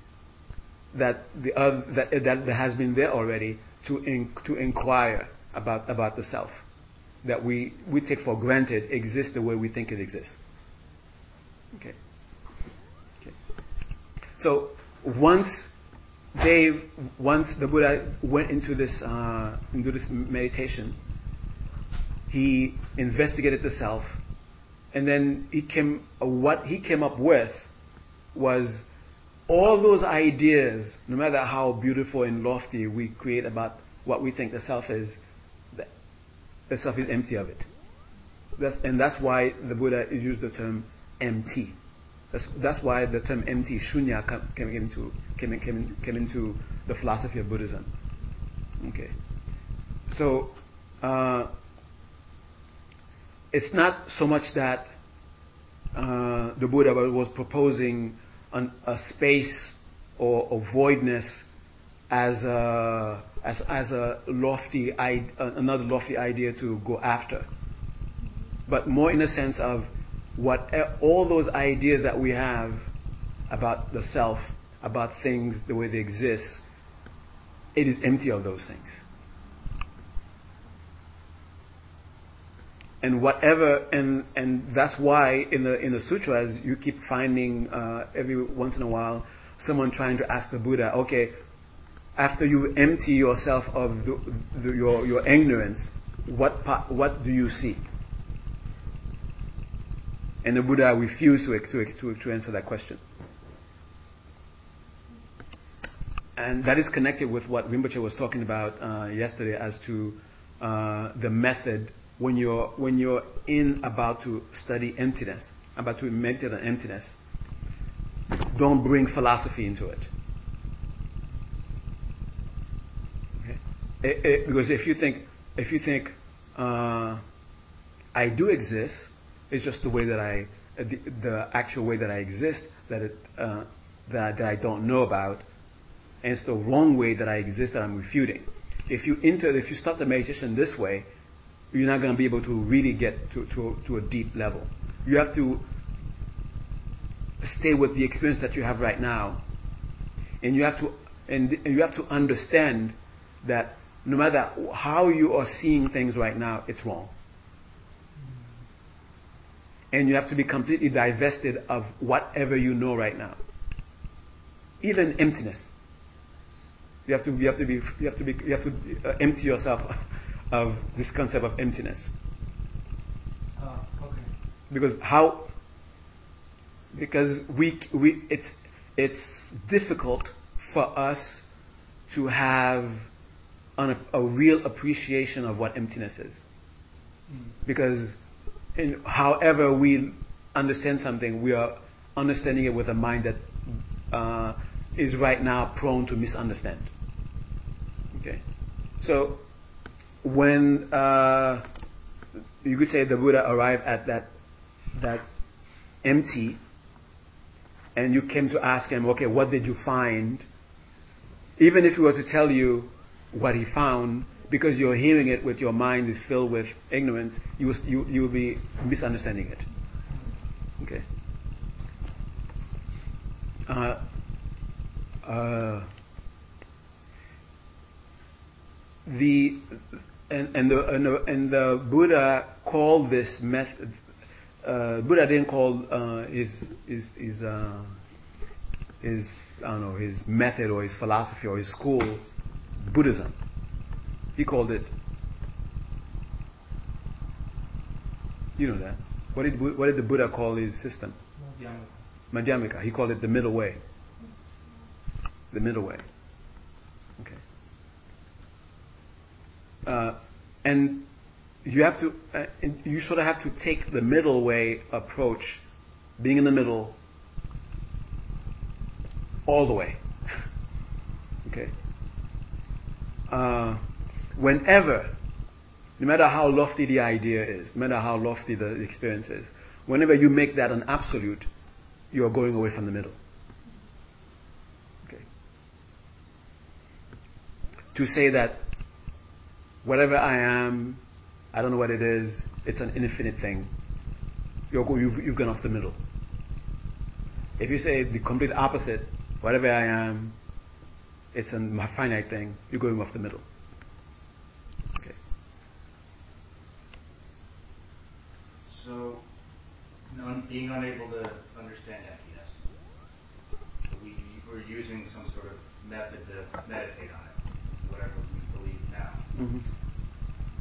that the uh, that, that, has been there already to in, to inquire about about the self that we we take for granted exists the way we think it exists. Okay. Okay. So once Dave, once the Buddha went into this uh, into this meditation, he investigated the self, and then he came, what he came up with was all those ideas, no matter how beautiful and lofty we create about what we think the self is, the self is empty of it. That's, and that's why the Buddha used the term empty. That's, that's why the term empty, shunya, came, came, into, came, came, came into the philosophy of Buddhism. Okay. So, uh, it's not so much that uh, the Buddha was proposing an, a space or a voidness as a, as, as a lofty, another lofty idea to go after, but more in the sense of what all those ideas that we have about the self, about things the way they exist, it is empty of those things. And whatever and and that's why in the in the sutras you keep finding uh, every once in a while someone trying to ask the Buddha, okay, after you empty yourself of the, the, your your ignorance, what what do you see? And the Buddha refused to, to, to, to answer that question. And that is connected with what Rinpoche was talking about uh, yesterday as to uh, the method when you're when you're in about to study emptiness, about to meditate on emptiness, don't bring philosophy into it. Okay? It, it, because if you think if you think uh, I do exist, it's just the way that I the, the actual way that I exist that it uh, that, that I don't know about, and it's the wrong way that I exist that I'm refuting. If you enter, if you start the meditation this way, you're not going to be able to really get to, a deep level. You have to stay with the experience that you have right now. And you have to, and, and you have to understand that no matter how you are seeing things right now, it's wrong. And you have to be completely divested of whatever you know right now. Even emptiness. You have to, you have to be, you have to be, you have to uh, empty yourself *laughs* of this concept of emptiness. Uh, okay. Because how? Because we, we it's it's difficult for us to have an, a real appreciation of what emptiness is. Mm. Because in, however we understand something, we are understanding it with a mind that uh, is right now prone to misunderstand. Okay, so when uh, you could say the Buddha arrived at that that empty, and you came to ask him, okay, what did you find? Even if he were to tell you what he found, because you're hearing it with your mind is filled with ignorance, you will, you, you will be misunderstanding it. Okay. Uh, uh, the and, and, the, and, the, and the Buddha called this method. Uh, Buddha didn't call uh, his his his, uh, his I don't know his method or his philosophy or his school Buddhism. He called it. You know that. What did what did the Buddha call his system? Madhyamaka. Madhyamaka. He called it the middle way. The middle way. Okay. Uh, and you have to, uh, you sort of have to take the middle way approach, being in the middle, all the way. *laughs* okay. Uh, whenever, no matter how lofty the idea is, no matter how lofty the experience is, whenever you make that an absolute, you are going away from the middle. Okay. To say that whatever I am, I don't know what it is, it's an infinite thing. You're, you've, you've gone off the middle. If you say the complete opposite, whatever I am, it's a finite thing, you're going off the middle. Okay. So, being unable to understand emptiness, we, we're using some sort of method to meditate on it, whatever we believe now. Mm-hmm. And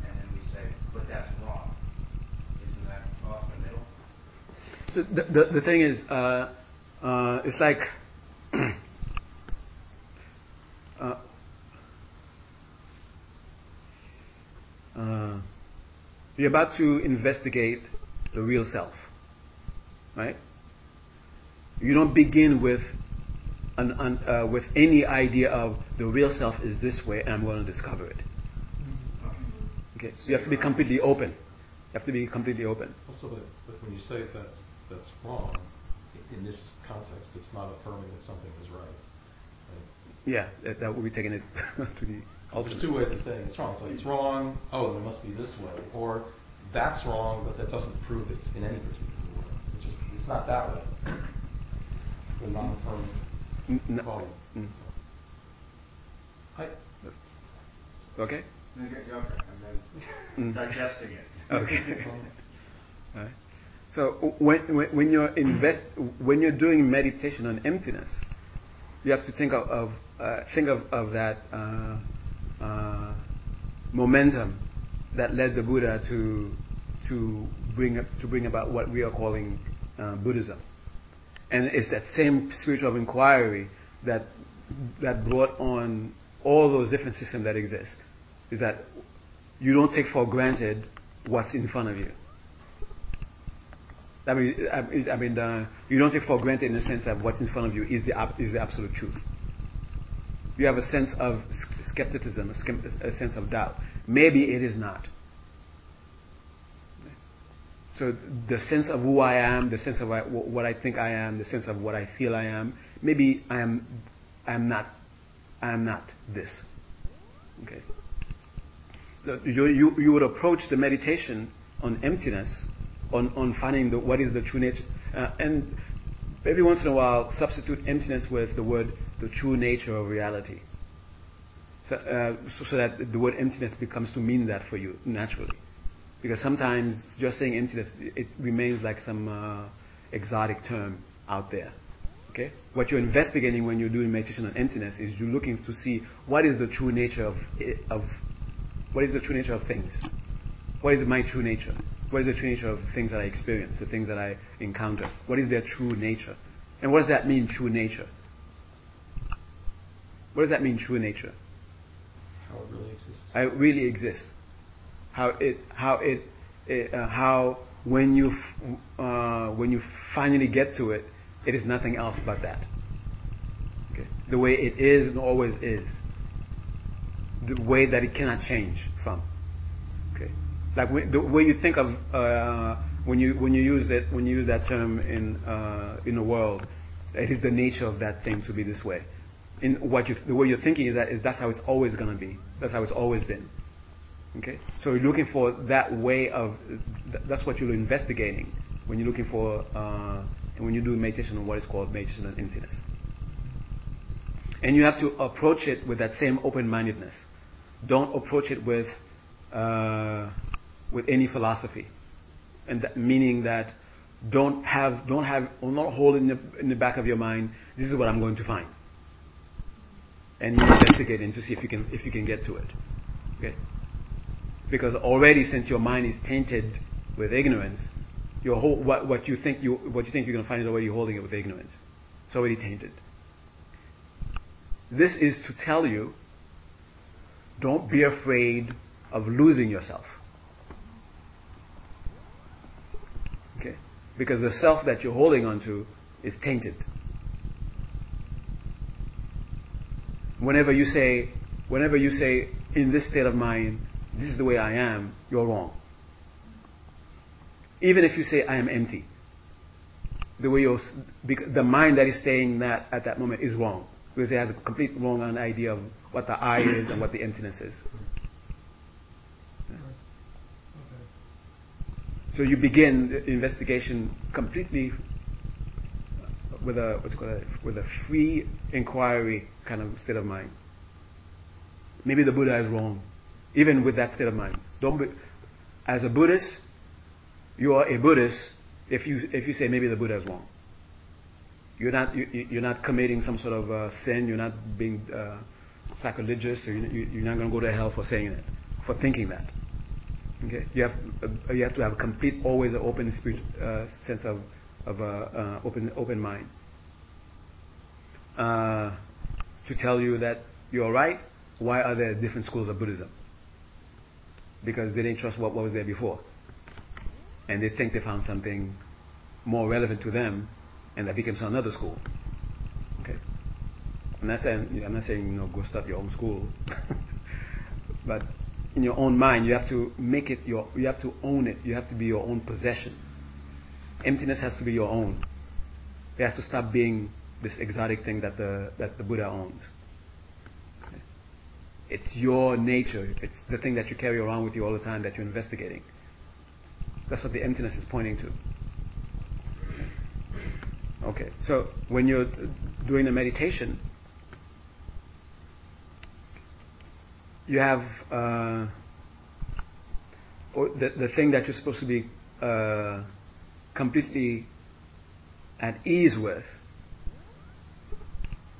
then we say, but that's wrong. Isn't that off the middle? So the, the, the thing is, uh, uh, it's like *clears throat* uh, uh, you're about to investigate the real self, right? You don't begin with an, an, uh, with any idea of the real self is this way, and I'm going to discover it. Okay, you have to be completely open. You have to be completely open. Also, but, but when you say that's that's wrong, in this context, it's not affirming that something is right. right? Yeah, that, that would be taking it *laughs* to the ultimate. There's two ways of saying it's wrong. It's like it's wrong. Oh, it must be this way, or that's wrong, but that doesn't prove it's in any particular way. It's just it's not that way. The non-affirming quality. Mm. Hi. Yes. Okay. And get younger, and then mm. digesting it. Okay. *laughs* All right. So when, when, when you're invest when you're doing meditation on emptiness, you have to think of, of uh, think of, of that uh, uh, momentum that led the Buddha to to bring to bring about what we are calling uh, Buddhism, and it's that same spiritual inquiry that that brought on all those different systems that exist is that you don't take for granted what's in front of you. I mean, I mean, uh, you don't take for granted in the sense that what's in front of you is the is the absolute truth. You have a sense of skepticism, a, a sense of doubt. Maybe it is not. So the sense of who I am, the sense of what I think I am, the sense of what I feel I am, maybe I am, I am not, I am not this. Okay you, would approach the meditation on emptiness, on, finding what is the true nature. Uh, and every once in a while, substitute emptiness with the word the true nature of reality. So, uh, so, so, that the word emptiness becomes to mean that for you naturally. Because sometimes just saying emptiness, it remains like some uh, exotic term out there. Okay? What you're investigating when you're doing meditation on emptiness is you're looking to see what is the true nature of, of what is the true nature of things? What is my true nature? What is the true nature of the things that I experience, the things that I encounter? What is their true nature? And what does that mean, true nature? What does that mean, true nature? How it really exists. How it really exists. How it, how it, it uh, how when you, uh, when you finally get to it, it is nothing else but that. Okay? The way it is and always is the way that it cannot change from. Okay, like the way you think of uh, when you when you use it when you use that term in uh, in the world, it is the nature of that thing to be this way. In what you the way you're thinking is that is that's how it's always to be. That's how it's always been. Okay, so you're looking for that way of that's what you're investigating when you're looking for uh, when you do meditation on what is called meditation on emptiness. And you have to approach it with that same open-mindedness. Don't approach it with uh, with any philosophy, and that, meaning that don't have don't have or not hold in the, in the back of your mind. This is what I'm going to find, and you investigate and to see if you can if you can get to it. Okay, because already since your mind is tainted with ignorance, your whole what, what you think you what you think you're going to find is already holding it with ignorance. It's already tainted. This is to tell you don't be afraid of losing yourself. Okay? Because the self that you're holding onto is tainted. Whenever you say, whenever you say, in this state of mind, this is the way I am, you're wrong. Even if you say, I am empty, the way you're, the mind that is saying that at that moment is wrong because it has a complete wrong idea of what the I is and what the emptiness is. So you begin the investigation completely with a what's called a, with a free inquiry kind of state of mind. Maybe the Buddha is wrong, even with that state of mind. Don't be, as a Buddhist, you are a Buddhist if you if you say maybe the Buddha is wrong. You're not, you, are not committing some sort of uh, sin. You're not being uh, sacrilegious. Or you, are not going to go to hell for saying it, for thinking that. Okay, you have uh, you have to have a complete, always an open spirit, uh, sense of of uh, uh, open open mind. to tell you that you're right. Why are there different schools of Buddhism? Because they didn't trust what, what was there before, and they think they found something more relevant to them and that becomes another school. Okay. I'm not saying I'm not saying you know go start your own school, *laughs* but in your own mind you have to make it your you have to own it. You have to be your own possession. Emptiness has to be your own. It has to stop being this exotic thing that the that the Buddha owns. It's your nature. It's the thing that you carry around with you all the time that you're investigating. That's what the emptiness is pointing to. Okay, so when you're doing the meditation, you have uh, the, the thing that you're supposed to be uh, completely at ease with,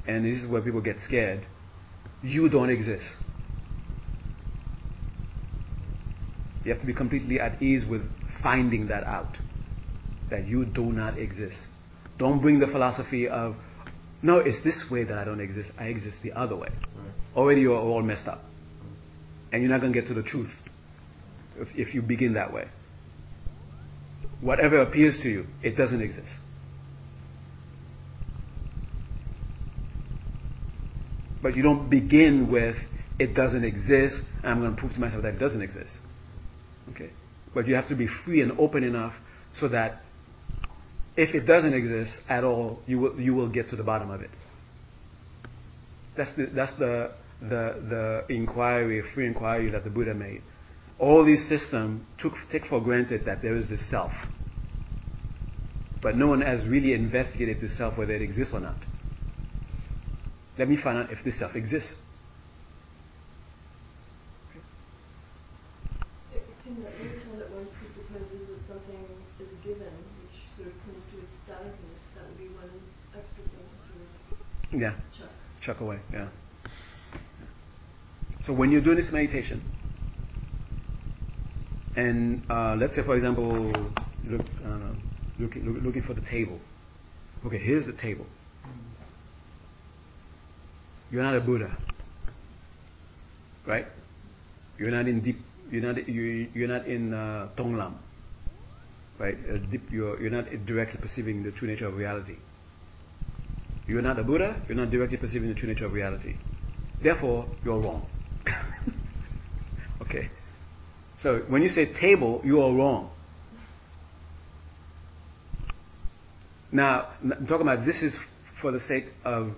and this is where people get scared, you don't exist. You have to be completely at ease with finding that out, that you do not exist. Don't bring the philosophy of, no, it's this way that I don't exist. I exist the other way. Right. Already you're all messed up. And you're not going to get to the truth if, if you begin that way. Whatever appears to you, it doesn't exist. But you don't begin with, it doesn't exist, and I'm going to prove to myself that it doesn't exist. Okay? But you have to be free and open enough so that if it doesn't exist at all, you will, you will get to the bottom of it. That's the, that's the, the, the inquiry, free inquiry that the Buddha made. All these systems took, take for granted that there is this self. But no one has really investigated this self, whether it exists or not. Let me find out if this self exists. Yeah. Chuck. Chuck away, yeah. So when you're doing this meditation, and uh, let's say, for example, look, uh, look, look, looking for the table. Okay, here's the table. You're not a Buddha, right? You're not in deep. You're not. You, you're not in uh, Tonglam, right? Uh, deep, you're, you're not directly perceiving the true nature of reality. You're not a Buddha, you're not directly perceiving the true nature of reality. Therefore, you're wrong. *laughs* okay. So when you say table, you are wrong. Now, I'm talking about this is for the sake of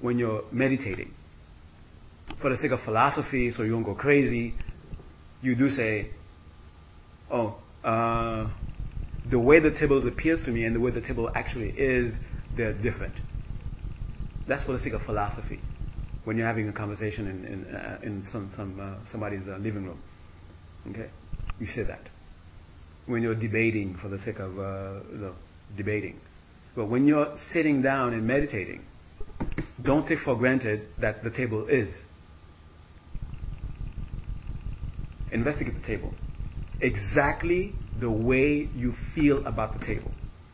when you're meditating. For the sake of philosophy, so you don't go crazy, you do say, oh, uh, the way the table appears to me and the way the table actually is, they're different. That's for the sake of philosophy. When you're having a conversation in, in, uh, in some, some, uh, somebody's uh, living room. Okay? You say that. When you're debating for the sake of uh, the debating. But when you're sitting down and meditating, don't take for granted that the table is. Investigate the table. Exactly the way you feel about the table.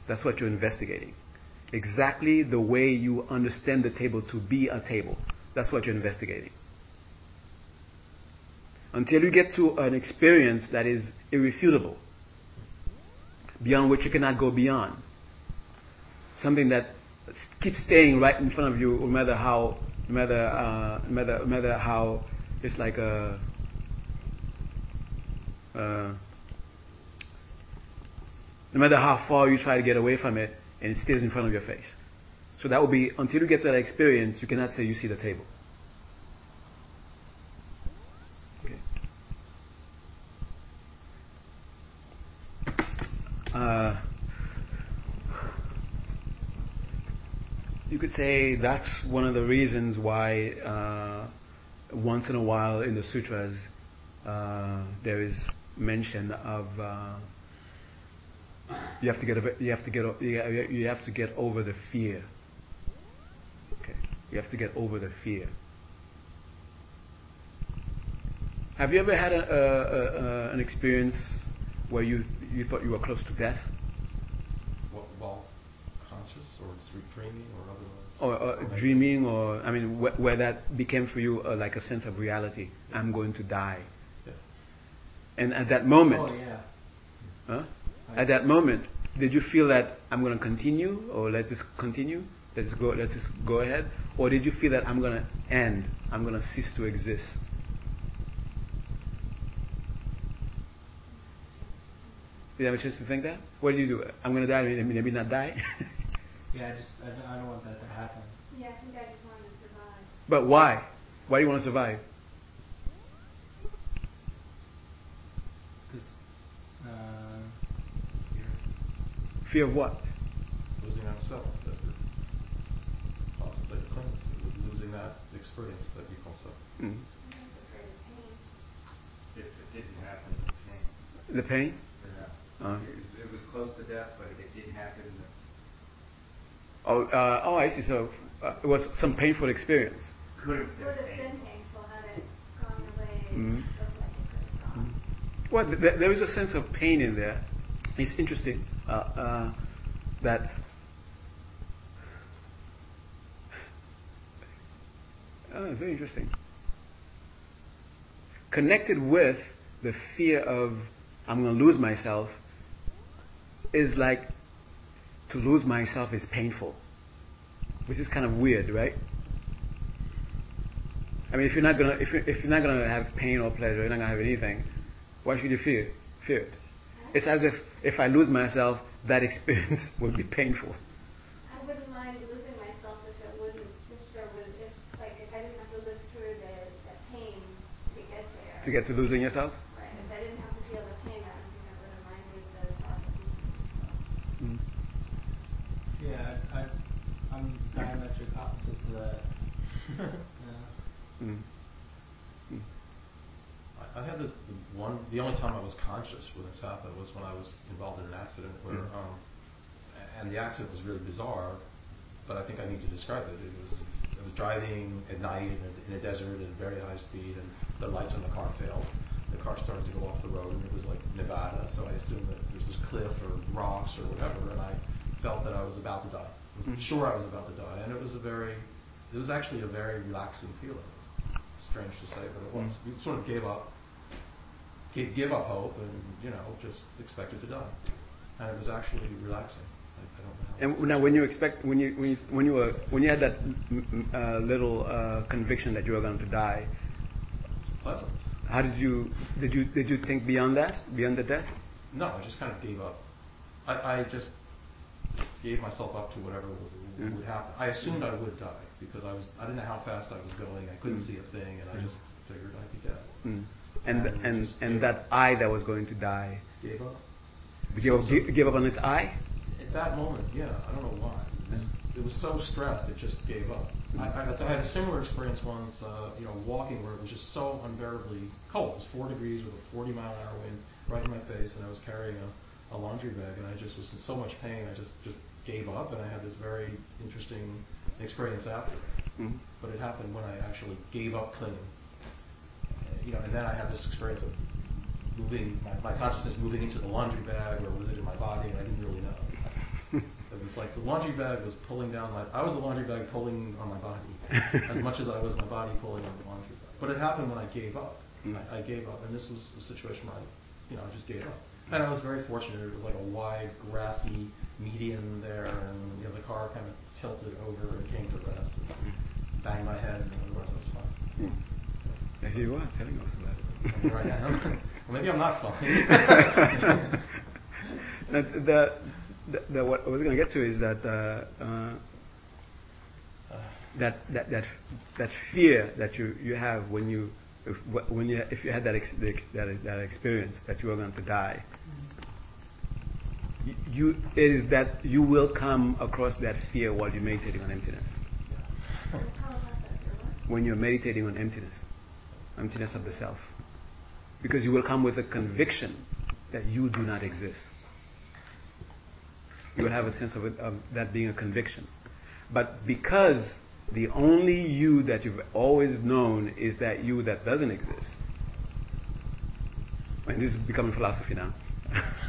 That's what you're investigating. Exactly the way you understand the table to be a table. That's what you're investigating. Until you get to an experience that is irrefutable, beyond which you cannot go beyond. Something that keeps staying right in front of you, no matter how, no matter, uh, no matter, no matter how it's like a, uh, no matter how far you try to get away from it, and it stays in front of your face. So that will be until you get to that experience, you cannot say you see the table. Okay. Uh, you could say that's one of the reasons why uh, once in a while in the sutras uh, there is mention of uh, you have to get you have to get you have to get over the fear. Okay, you have to get over the fear. Have you ever had a, a, a, an experience where you you thought you were close to death? While conscious, or sleep dreaming, or otherwise? Or, or, or dreaming, or I mean, wh- where that became for you uh, like a sense of reality. I'm going to die. Yeah. And at that moment, Oh yeah. huh? At that moment, did you feel that I'm going to continue, or let this continue, Let's go, let this go ahead, or did you feel that I'm going to end, I'm going to cease to exist? Did you have a chance to think that? What did you do? I'm going to die, maybe, maybe not die. *laughs* Yeah, I just I don't, I don't want that to happen. Yeah, I think I just wanted to survive. but why? Why do you want to survive? Cause, uh, Fear of what? Losing that self, that you're possibly clinging to, losing that experience that you call self. Mm. I'm afraid of pain. If it didn't happen, it came. The pain? Yeah. Uh. It, was, it was close to death, but it didn't happen. Oh, uh, oh, I see. So uh, it was some painful experience. Could have Would have been been painful. painful had it gone the way Mhm. like it could have gone. Well, th- th- there is a sense of pain in there. It's interesting uh, uh, that oh, very interesting. Connected with the fear of I'm going to lose myself is like to lose myself is painful, which is kind of weird, right? I mean, if you're not gonna if you're, if you're not gonna have pain or pleasure, you're not gonna have anything. Why should you fear fear it? It's as if if I lose myself, that experience *laughs* would be painful. I wouldn't mind losing myself if it wouldn't, if there was, if, like, if I didn't have to live through the, the pain to get there. To get to losing yourself. Right, if I didn't have to feel the pain, I don't think I would have minded the thought of losing myself. Mm. yeah, I, I I'm diametric opposite to that. *laughs* yeah. Mm. Mm. I, had this the one. The only time I was conscious when this happened was when I was involved in an accident where, Mm. um, and the accident was really bizarre. But I think I need to describe it. It was I was driving at night in a, in a desert at very high speed, and the lights on the car failed. The car started to go off the road, and it was like Nevada, so I assumed that there was this cliff or rocks or whatever, and I felt that I was about to die. I was Mhm. sure I was about to die, and it was a very, it was actually a very relaxing feeling. It was strange to say, but it was. Mm. You sort of gave up, gave, give up hope, and you know, just expected to die, and it was actually relaxing. I, I don't know. How else And now, when you expect, when you when you, when you were when you had that mm, mm, uh, little uh, conviction that you were going to die, pleasant. how did you did you did you think beyond that, beyond the death? No, I just kind of gave up. I, I just gave myself up to whatever would, mm. would happen. I assumed I would die because I was I didn't know how fast I was going. I couldn't mm. see a thing, and I just figured I'd be dead. Mm. And and and, and that eye that was going to die gave up. Gave, gave up on its eye. At that moment, yeah, I don't know why. It was, it was so stressed, it just gave up. I, I, I, had a similar experience once, uh, you know, walking where it was just so unbearably cold. It was four degrees with a 40 mile an hour wind right in my face, and I was carrying a, a laundry bag, and I just was in so much pain, I just just gave up, and I had this very interesting experience after. Mm-hmm. But it happened when I actually gave up clinging. You know, and then I had this experience of moving my, my consciousness moving into the laundry bag, or was it in my body, and I didn't really know. *laughs* it was like the laundry bag was pulling down my. I was the laundry bag pulling on my body *laughs* as much as I was my body pulling on the laundry bag. But it happened when I gave up. Mm. I, I gave up, and this was a situation where I, you know, I just gave up. And I was very fortunate. It was like a wide, grassy median there, and you know, the car kind of tilted over and came to rest, and banged my head, and the rest was fine. Mm. Yeah, here you are telling us about it. I well, maybe I'm not fine. *laughs* the, the, the, the, what I was going to get to is that uh, uh, that, that that that fear that you, you have when you if, when you if you had that, ex, that that experience that you are going to die, you is that you will come across that fear while you're meditating on emptiness. When you're meditating on emptiness, emptiness of the self, because you will come with a conviction that you do not exist. You will have a sense of, it, of that being a conviction, but because the only you that you've always known is that you that doesn't exist. And this is becoming philosophy now.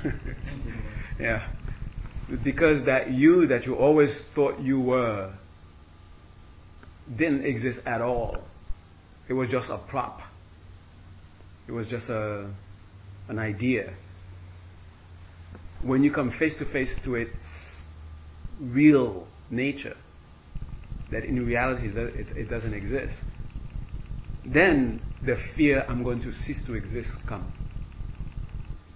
*laughs* yeah. Because that you that you always thought you were didn't exist at all. It was just a prop. It was just a, an idea. When you come face to face to its real nature, that in reality it, it doesn't exist, then the fear I'm going to cease to exist comes.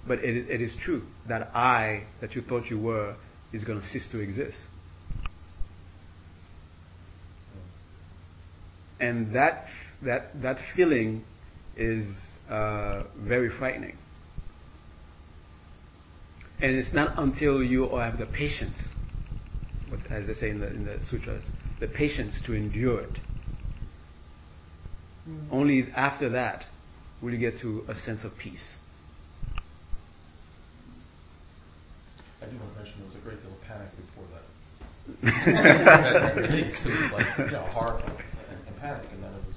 But it, it is true that I, that you thought you were, is going to cease to exist. And that, that, that feeling is uh, very frightening. And it's not until you have the patience, as they say in the, in the sutras, the patience to endure it. Mm. Only after that will you get to a sense of peace. I do want to mention there was a great deal of panic before that. *laughs* *laughs* it was like you know, horror and, and, panic, and then it was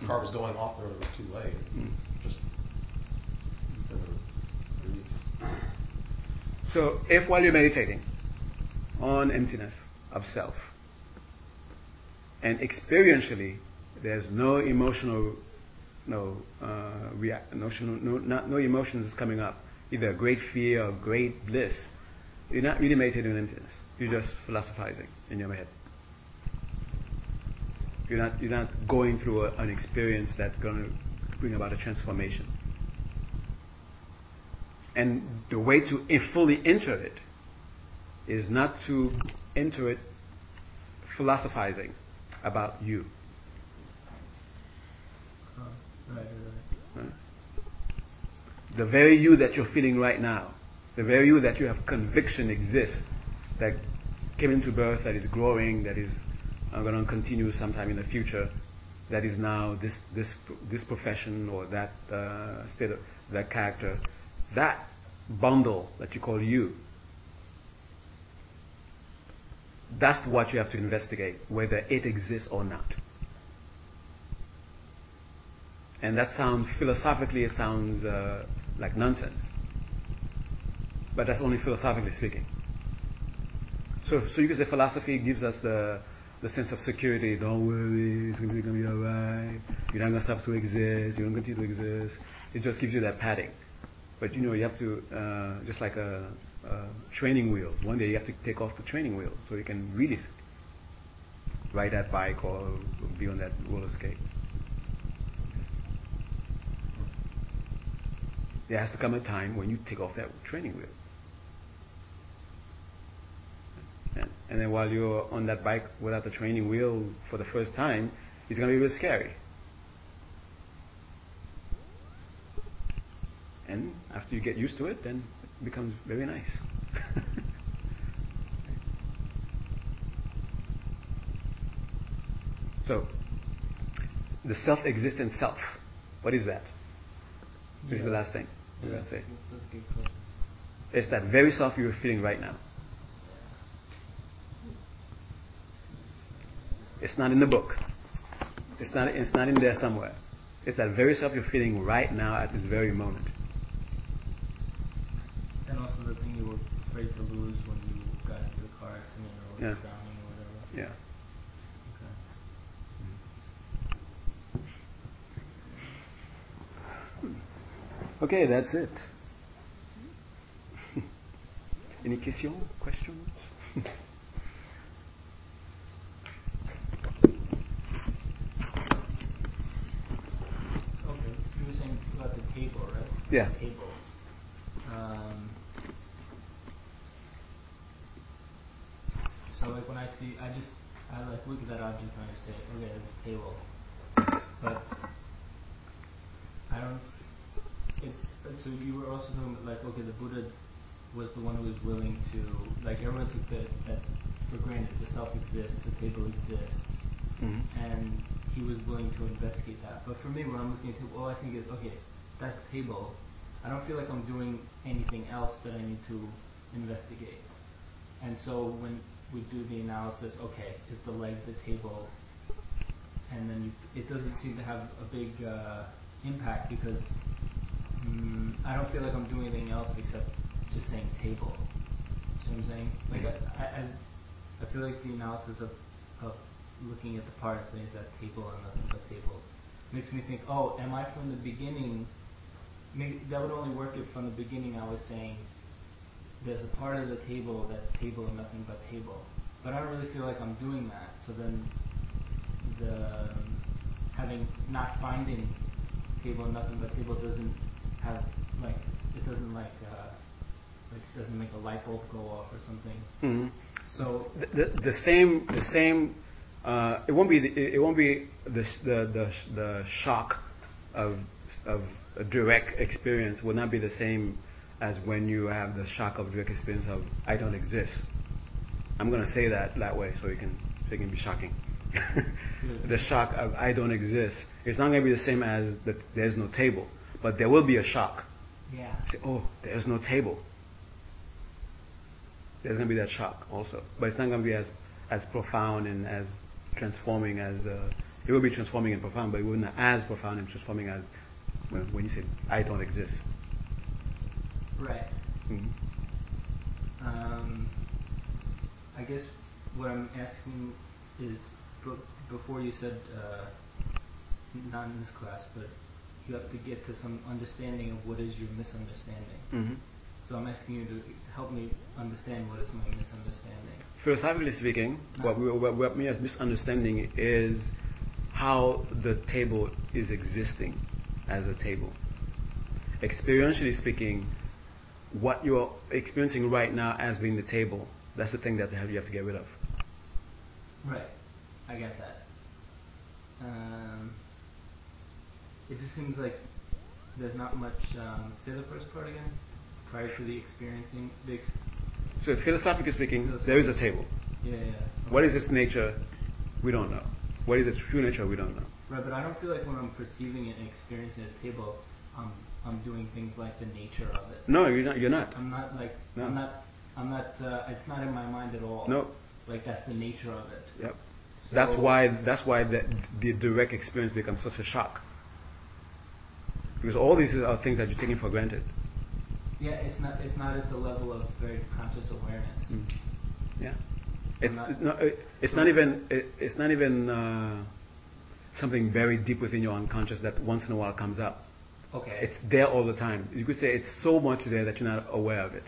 the car was going off the road. It was too late. Mm. Just so, if while you're meditating on emptiness of self, and experientially, there's no emotional, no uh, react, emotional, no, not, no emotions coming up, either great fear or great bliss. You're not really meditating on emptiness. You're just philosophizing in your head. You're not, you're not going through a, an experience that's going to bring about a transformation. And the way to fully enter it is not to enter it philosophizing about you. right, right, right. The very you that you're feeling right now, the very you that you have conviction exists, that came into birth, that is growing, that is going to continue sometime in the future, that is now this this this profession or that uh, state of that character, that bundle that you call you that's what you have to investigate, whether it exists or not. And that sounds, philosophically, it sounds uh, like nonsense. But that's only philosophically speaking. So, so you could say philosophy gives us the, the sense of security. Don't worry, it's going to be alright. You're not going to stop to exist. You're going to continue to exist. It just gives you that padding. But you know, you have to, uh, just like a, uh, training wheels. One day you have to take off the training wheels so you can really ride that bike or be on that roller skate. there has to come a time when you take off that training wheel. And, and then while you're on that bike without the training wheel for the first time, it's going to be a bit scary. And after you get used to it, then it becomes very nice. *laughs* so, the self-existent self, what is that? This yeah. is the last thing we're going to say. It's that very self you're feeling right now. It's not in the book. It's not, it's not in there somewhere. It's that very self you're feeling right now at this very moment. And also the thing you were afraid to lose when you got into the car accident or yeah. drowning or whatever. Yeah. Okay. Okay, that's it. *laughs* Any questions? Questions? *laughs* okay, you were saying about the table, right? Yeah. Table. Um, so like when I see, I just I like look at that object and I say, okay, it's a table, but I don't it, so you were also talking about like, okay, the Buddha was the one who was willing to, like everyone took the, that for granted, the self exists, the table exists, mm-hmm. and he was willing to investigate that. But for me, when I'm looking at it, all I think is, okay, table. I don't feel like I'm doing anything else that I need to investigate. And so when we do the analysis, okay, is the leg the table? And then you, it doesn't seem to have a big uh, impact because Mm, I don't feel like I'm doing anything else except just saying table. See what I'm saying? Like. I, I, I feel like the analysis of, of looking at the parts and saying, is that table and nothing but table makes me think, oh, am I from the beginning? Maybe that would only work if from the beginning I was saying there's a part of the table that's table and nothing but table. But I don't really feel like I'm doing that. So then the having not finding table and nothing but table doesn't have like it doesn't like uh, like it doesn't make a light bulb go off or something. Mm-hmm. So the, the, the same the same uh, it won't be the, it won't be the, the the the shock of of direct experience will not be the same as when you have the shock of direct experience of I don't exist. I'm going to say that that way so it can so it can be shocking. *laughs* the shock of I don't exist. It's not going to be the same as that there's no table. But there will be a shock. Yeah. Say, oh, there's no table. There's going to be that shock also. But it's not going to be as, as profound and as transforming as. Uh, it will be transforming and profound, but it will not as profound and transforming as when, when you say, I don't exist. Right. Mm-hmm. Um, I guess what I'm asking is before you said, uh, not in this class, but you have to get to some understanding of what is your misunderstanding. Mm-hmm. So I'm asking you to help me understand what is my misunderstanding. Philosophically speaking, no. what, we, what, what misunderstanding is how the table is existing as a table. Experientially speaking, what you're experiencing right now as being the table, that's the thing that you have to get rid of. Right. I get that. Um, it just seems like there's not much. Um, say the first part again. Prior to the experiencing the. Ex- so philosophically speaking, philosophically. there is a table. Yeah, yeah. Okay. What is its nature? We don't know. What is its true nature? We don't know. Right, but I don't feel like when I'm perceiving it and experiencing this table, I'm I'm doing things like the nature of it. No, you're not. You're not. I'm not like. No. I'm not. I'm not. Uh, it's not in my mind at all. No. Like that's the nature of it. Yep. So that's why. That's why the, the direct experience becomes such a shock. Because all these are things that you're taking for granted. Yeah, it's not it's not at the level of very conscious awareness. Mm. Yeah, it's not, not, it's not even it, it's not even uh, something very deep within your unconscious that once in a while comes up. Okay. It's there all the time. You could say it's so much there that you're not aware of it,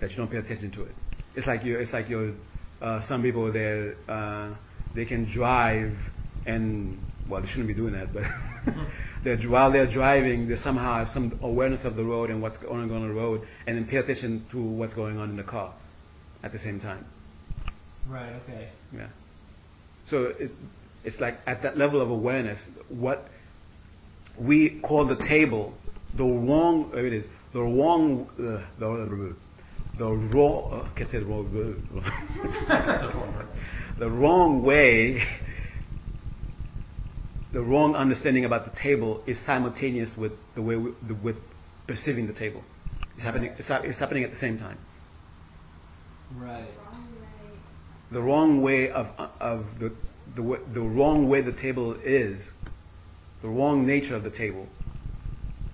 that you don't pay attention to it. It's like you. It's like you. Uh, some people they uh, they can drive and well they shouldn't be doing that, but *laughs* they're, while they're driving, they somehow have some awareness of the road and what's going on on the road, and then pay attention to what's going on in the car at the same time. Right. Okay. Yeah. So it, it's like at that level of awareness, what we call the table, the wrong, it is, the wrong, uh, the, the wrong, uh, I can say the wrong, *laughs* the wrong way, the wrong understanding about the table is simultaneous with the way we, the, with perceiving the table. It's happening. It's, it's happening at the same time. Right. The wrong way of of the the the wrong way the table is, the wrong nature of the table.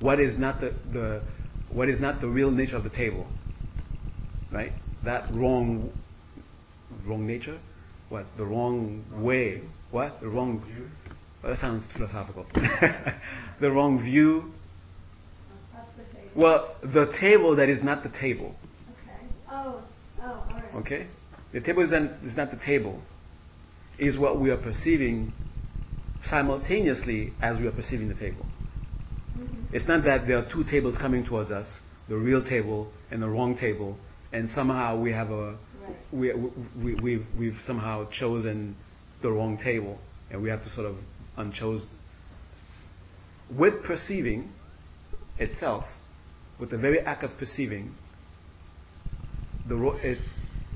What is not the the what is not the real nature of the table right? That wrong, wrong nature, what? The wrong way, what? The wrong view. Well, that sounds philosophical. *laughs* the wrong view. The well, the table that is not the table. Okay. Oh, oh, all right. Okay? The table is, not, is not the table. Is what we are perceiving simultaneously as we are perceiving the table. Mm-hmm. It's not that there are two tables coming towards us, the real table and the wrong table, and somehow we have a right. we, we, we, we've somehow chosen the wrong table and we have to sort of unchoose with perceiving itself with the very act of perceiving the it,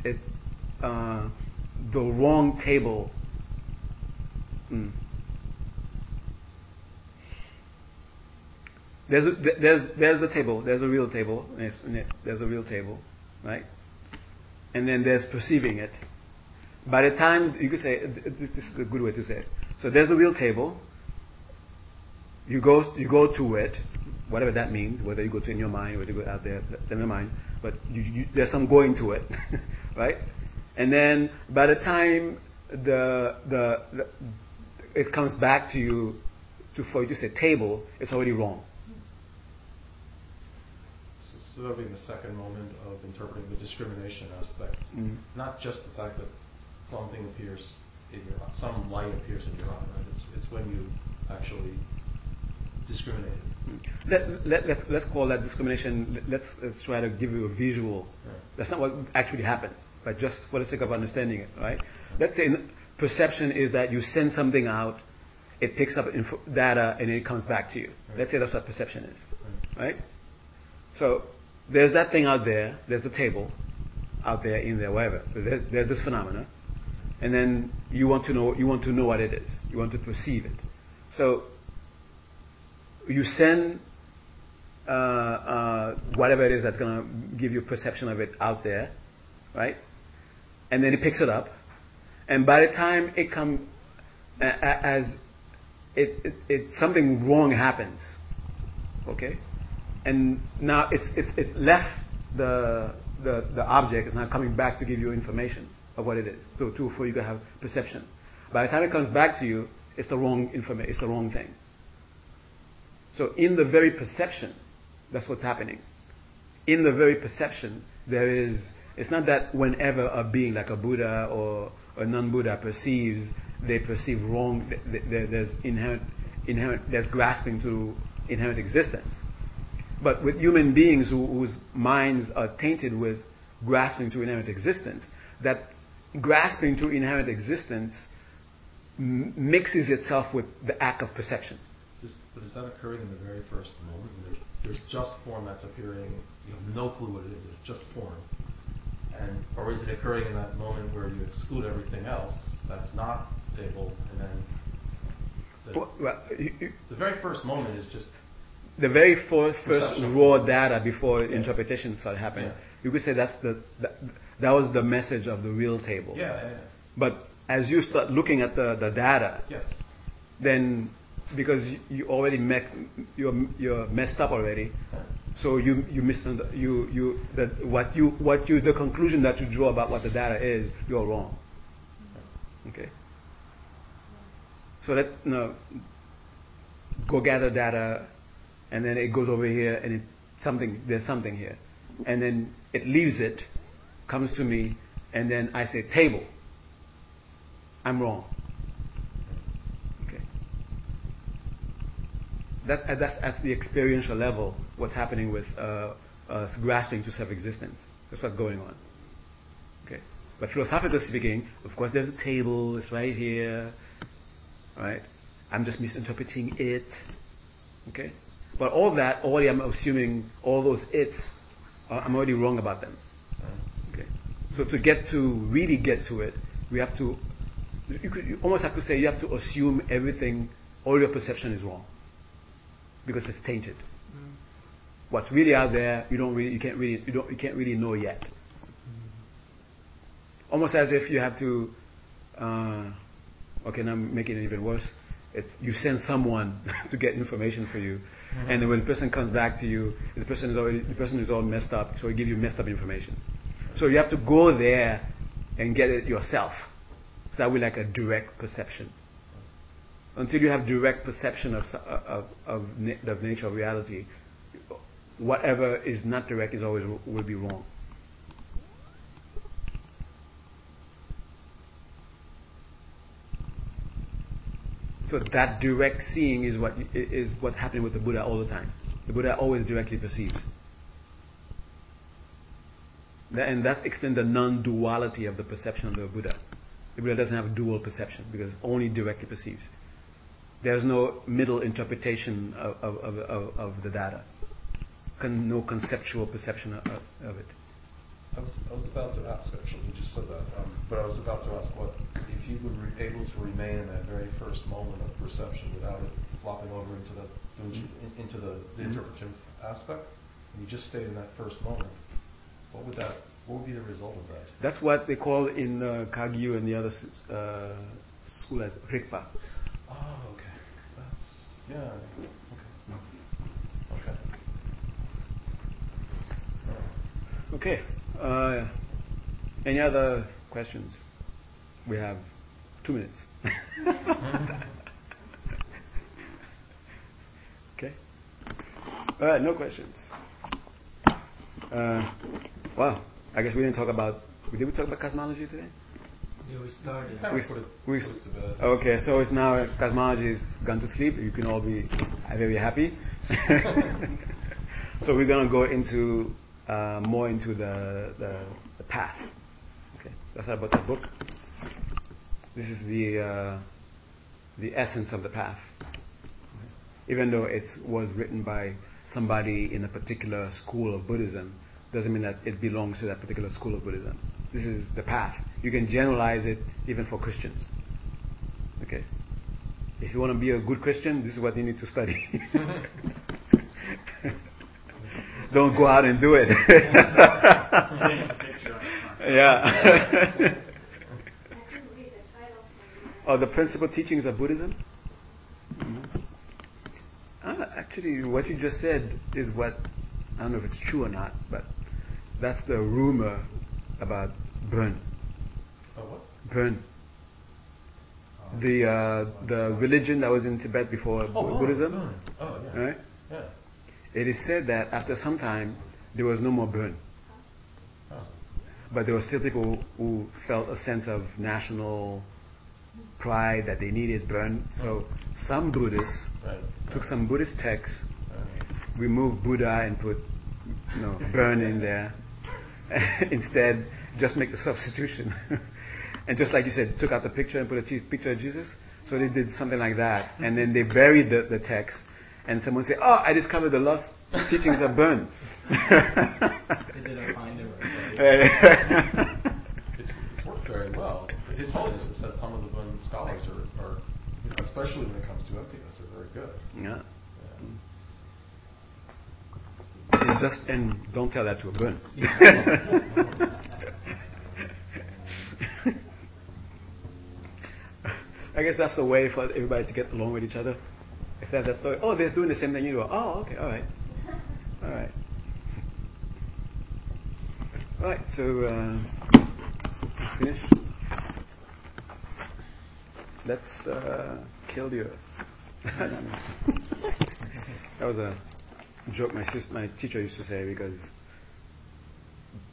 it uh, the wrong table mm. there's a, there's there's the table there's a real table there's a real table right? And then there's perceiving it. By the time, you could say, this is a good way to say it. So there's a real table. You go, you go to it, whatever that means, whether you go to in your mind, whether you go out there, your mind, but you, you, there's some going to it, *laughs* right? And then by the time the, the, the, it comes back to you, to, for you to say table, it's already wrong So, serving the second moment of interpreting the discrimination aspect. Mm. Not just the fact that something appears in your some light appears in your eye, right? It's, it's when you actually discriminate. Mm. Let, let, let's, let's call that discrimination, let's, let's try to give you a visual. Right. That's not what actually happens, but just for the sake of understanding it, right? Let's say perception is that you send something out, it picks up info, data, and it comes back to you. Right. Let's say that's what perception is, right? right? So there's that thing out there, there's the table out there, in there, wherever. So there's, there's this phenomena. And then you want to know you want to know what it is. You want to perceive it. So you send uh, uh, whatever it is that's going to give you perception of it out there, right? And then it picks it up, and by the time it comes, as it, it, it, something wrong happens, okay? and now it's, it, it left the, the, the object, it's now coming back to give you information of what it is, so to, for you to have perception. By the time it comes back to you, it's the wrong information, it's the wrong thing. So in the very perception, that's what's happening. In the very perception, there is, it's not that whenever a being like a Buddha or a non-Buddha perceives, they perceive wrong, there's inherent, inherent, there's grasping to inherent existence. But with human beings who, whose minds are tainted with grasping to inherent existence, that grasping to inherent existence mixes itself with the act of perception. But is that occurring in the very first moment? There's, there's just form that's appearing. You have no clue what it is. It's just form. And or is it occurring in that moment where you exclude everything else that's not table, and then the, well, well, you, you, the very first moment is just the very first, first raw data before yeah. interpretation started happening. Yeah. You could say that's the that, that, was the message of the real table. Yeah, yeah, But as you start looking at the, the data, yes. then because you, already you're messed up already. So you you missed you you that what you what you the conclusion that you draw about what the data is you're wrong. Okay. So let know, go gather data and then it goes over here and it, something there's something here and then it leaves it comes to me and then i say table i'm wrong okay That, uh, that's at the experiential level what's happening with uh, grasping to self-existence. That's what's going on. Okay. But philosophically speaking, of course, there's a table. It's right here. Right. I'm just misinterpreting it. Okay. But all that, already I'm assuming all those it's, uh, I'm already wrong about them. Okay. So to get to really get to it, we have to. You almost have to say you have to assume everything, all your perception is wrong, because it's tainted. Mm. What's really out there, you don't really, you can't really, you don't, you can't really know yet. Mm. Almost as if you have to. Uh, okay, now I'm making it even worse. It's, you send someone *laughs* to get information for you, mm-hmm. and then when the person comes back to you, the person is already the person is all messed up, so he give you messed up information. So you have to go there and get it yourself. So that will like a direct perception. Until you have direct perception of of, of the nature of reality, whatever is not direct is always will be wrong. So that direct seeing is what is what's happening with the Buddha all the time. The Buddha always directly perceives. And that explains the non-duality of the perception of the Buddha. The Buddha doesn't have dual perception because only directly perceives. There's no middle interpretation of, of, of, of the data. Con, no conceptual perception of, of it. I was, I was about to ask, actually, you just said that, um, but I was about to ask what, if you were able to remain in that very first moment of perception without it flopping over into the, into the, the mm-hmm. interpretive aspect, and you just stayed in that first moment, what would that, what would be the result of that? That's what they call in uh, Kagyu and the other uh, school as Rigpa. Oh, okay. Yeah, okay. Okay. Okay. Uh, any other questions? We have two minutes. *laughs* okay. All right, no questions. Uh, well, I guess we didn't talk about. Did we talk about cosmology today? Yeah, we started. We, we, okay, so it's now cosmology is gone to sleep. You can all be very happy. *laughs* so we're gonna go into uh, more into the, the, the, path. Okay, that's about the book. This is the uh, the essence of the path. Even though it was written by somebody in a particular school of Buddhism, doesn't mean that it belongs to that particular school of Buddhism. This is the path. You can generalize it even for Christians. Okay? If you want to be a good Christian, this is what you need to study. *laughs* Don't go out and do it. *laughs* yeah. *laughs* oh, the principal teachings of Buddhism? Mm-hmm. Uh, actually, what you just said is what, I don't know if it's true or not, but that's the rumor about Bon. Oh, what? Oh. The uh, the religion that was in Tibet before oh, Buddhism. Oh, oh, yeah. Right? Yeah. It is said that after some time, there was no more Bon. But there were still people who felt a sense of national pride that they needed Bon. So some Buddhists right. took some Buddhist texts, removed Buddha and put you know, Bon in there. *laughs* Instead, just make the *laughs* substitution. *laughs* and just like you said, took out the picture and put a picture of Jesus. So they did something like that. And then they buried the, the text and someone said, "Oh, I discovered the lost *laughs* teachings of Bon." they didn't find it. it's, it's worked very well. His Holiness has said some of the Bon scholars are, are you know, especially when it comes to emptiness, are very good. Yeah. yeah. Just and don't tell that to a Bon. I guess that's the way for everybody to get along with each other. If that's the story, oh, they're doing the same thing you do. Oh, okay, all right, all right, all right. So uh, finish. Let's uh, kill the earth. *laughs* that was a joke my sister, my teacher used to say because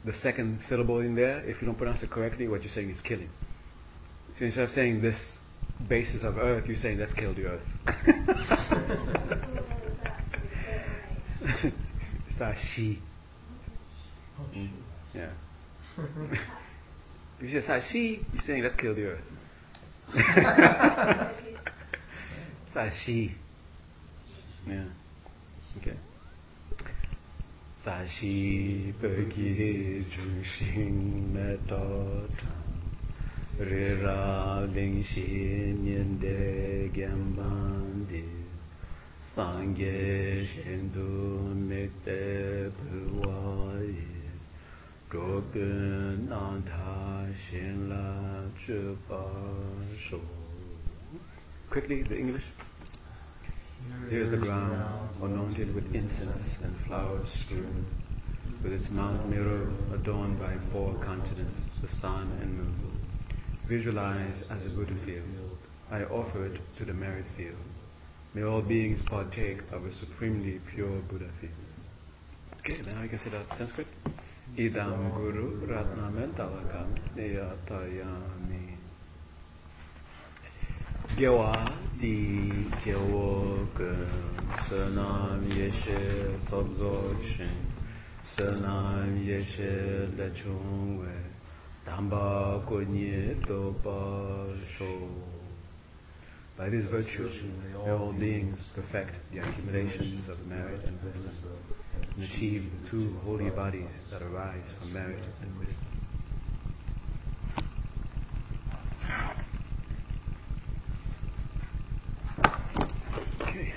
the second syllable in there, if you don't pronounce it correctly, what you're saying is killing. So instead of saying this basis of earth, you're saying let's kill the earth. *laughs* Sashi. Mm. Yeah. if you say Sashi, you're saying let's kill the earth. *laughs* Sashi. Yeah. Okay. Sashi pergi junxing method nian de Quickly, the English. Here's the ground, anointed with incense and flowers strewn, with its mount mirror adorned by four continents, the sun and moon. Visualized as a Buddha field, I offer it to the merit field. May all beings partake of a supremely pure Buddha field. Okay, now I can say that Sanskrit. Idam Guru Ratnamantalakam Niyatayami. Gewa di gewo ge senam yeshe sobzo shin senam yeshe lechung by this virtue, may all beings perfect the accumulations of merit and wisdom, and achieve the two holy bodies that arise from merit and wisdom. Okay.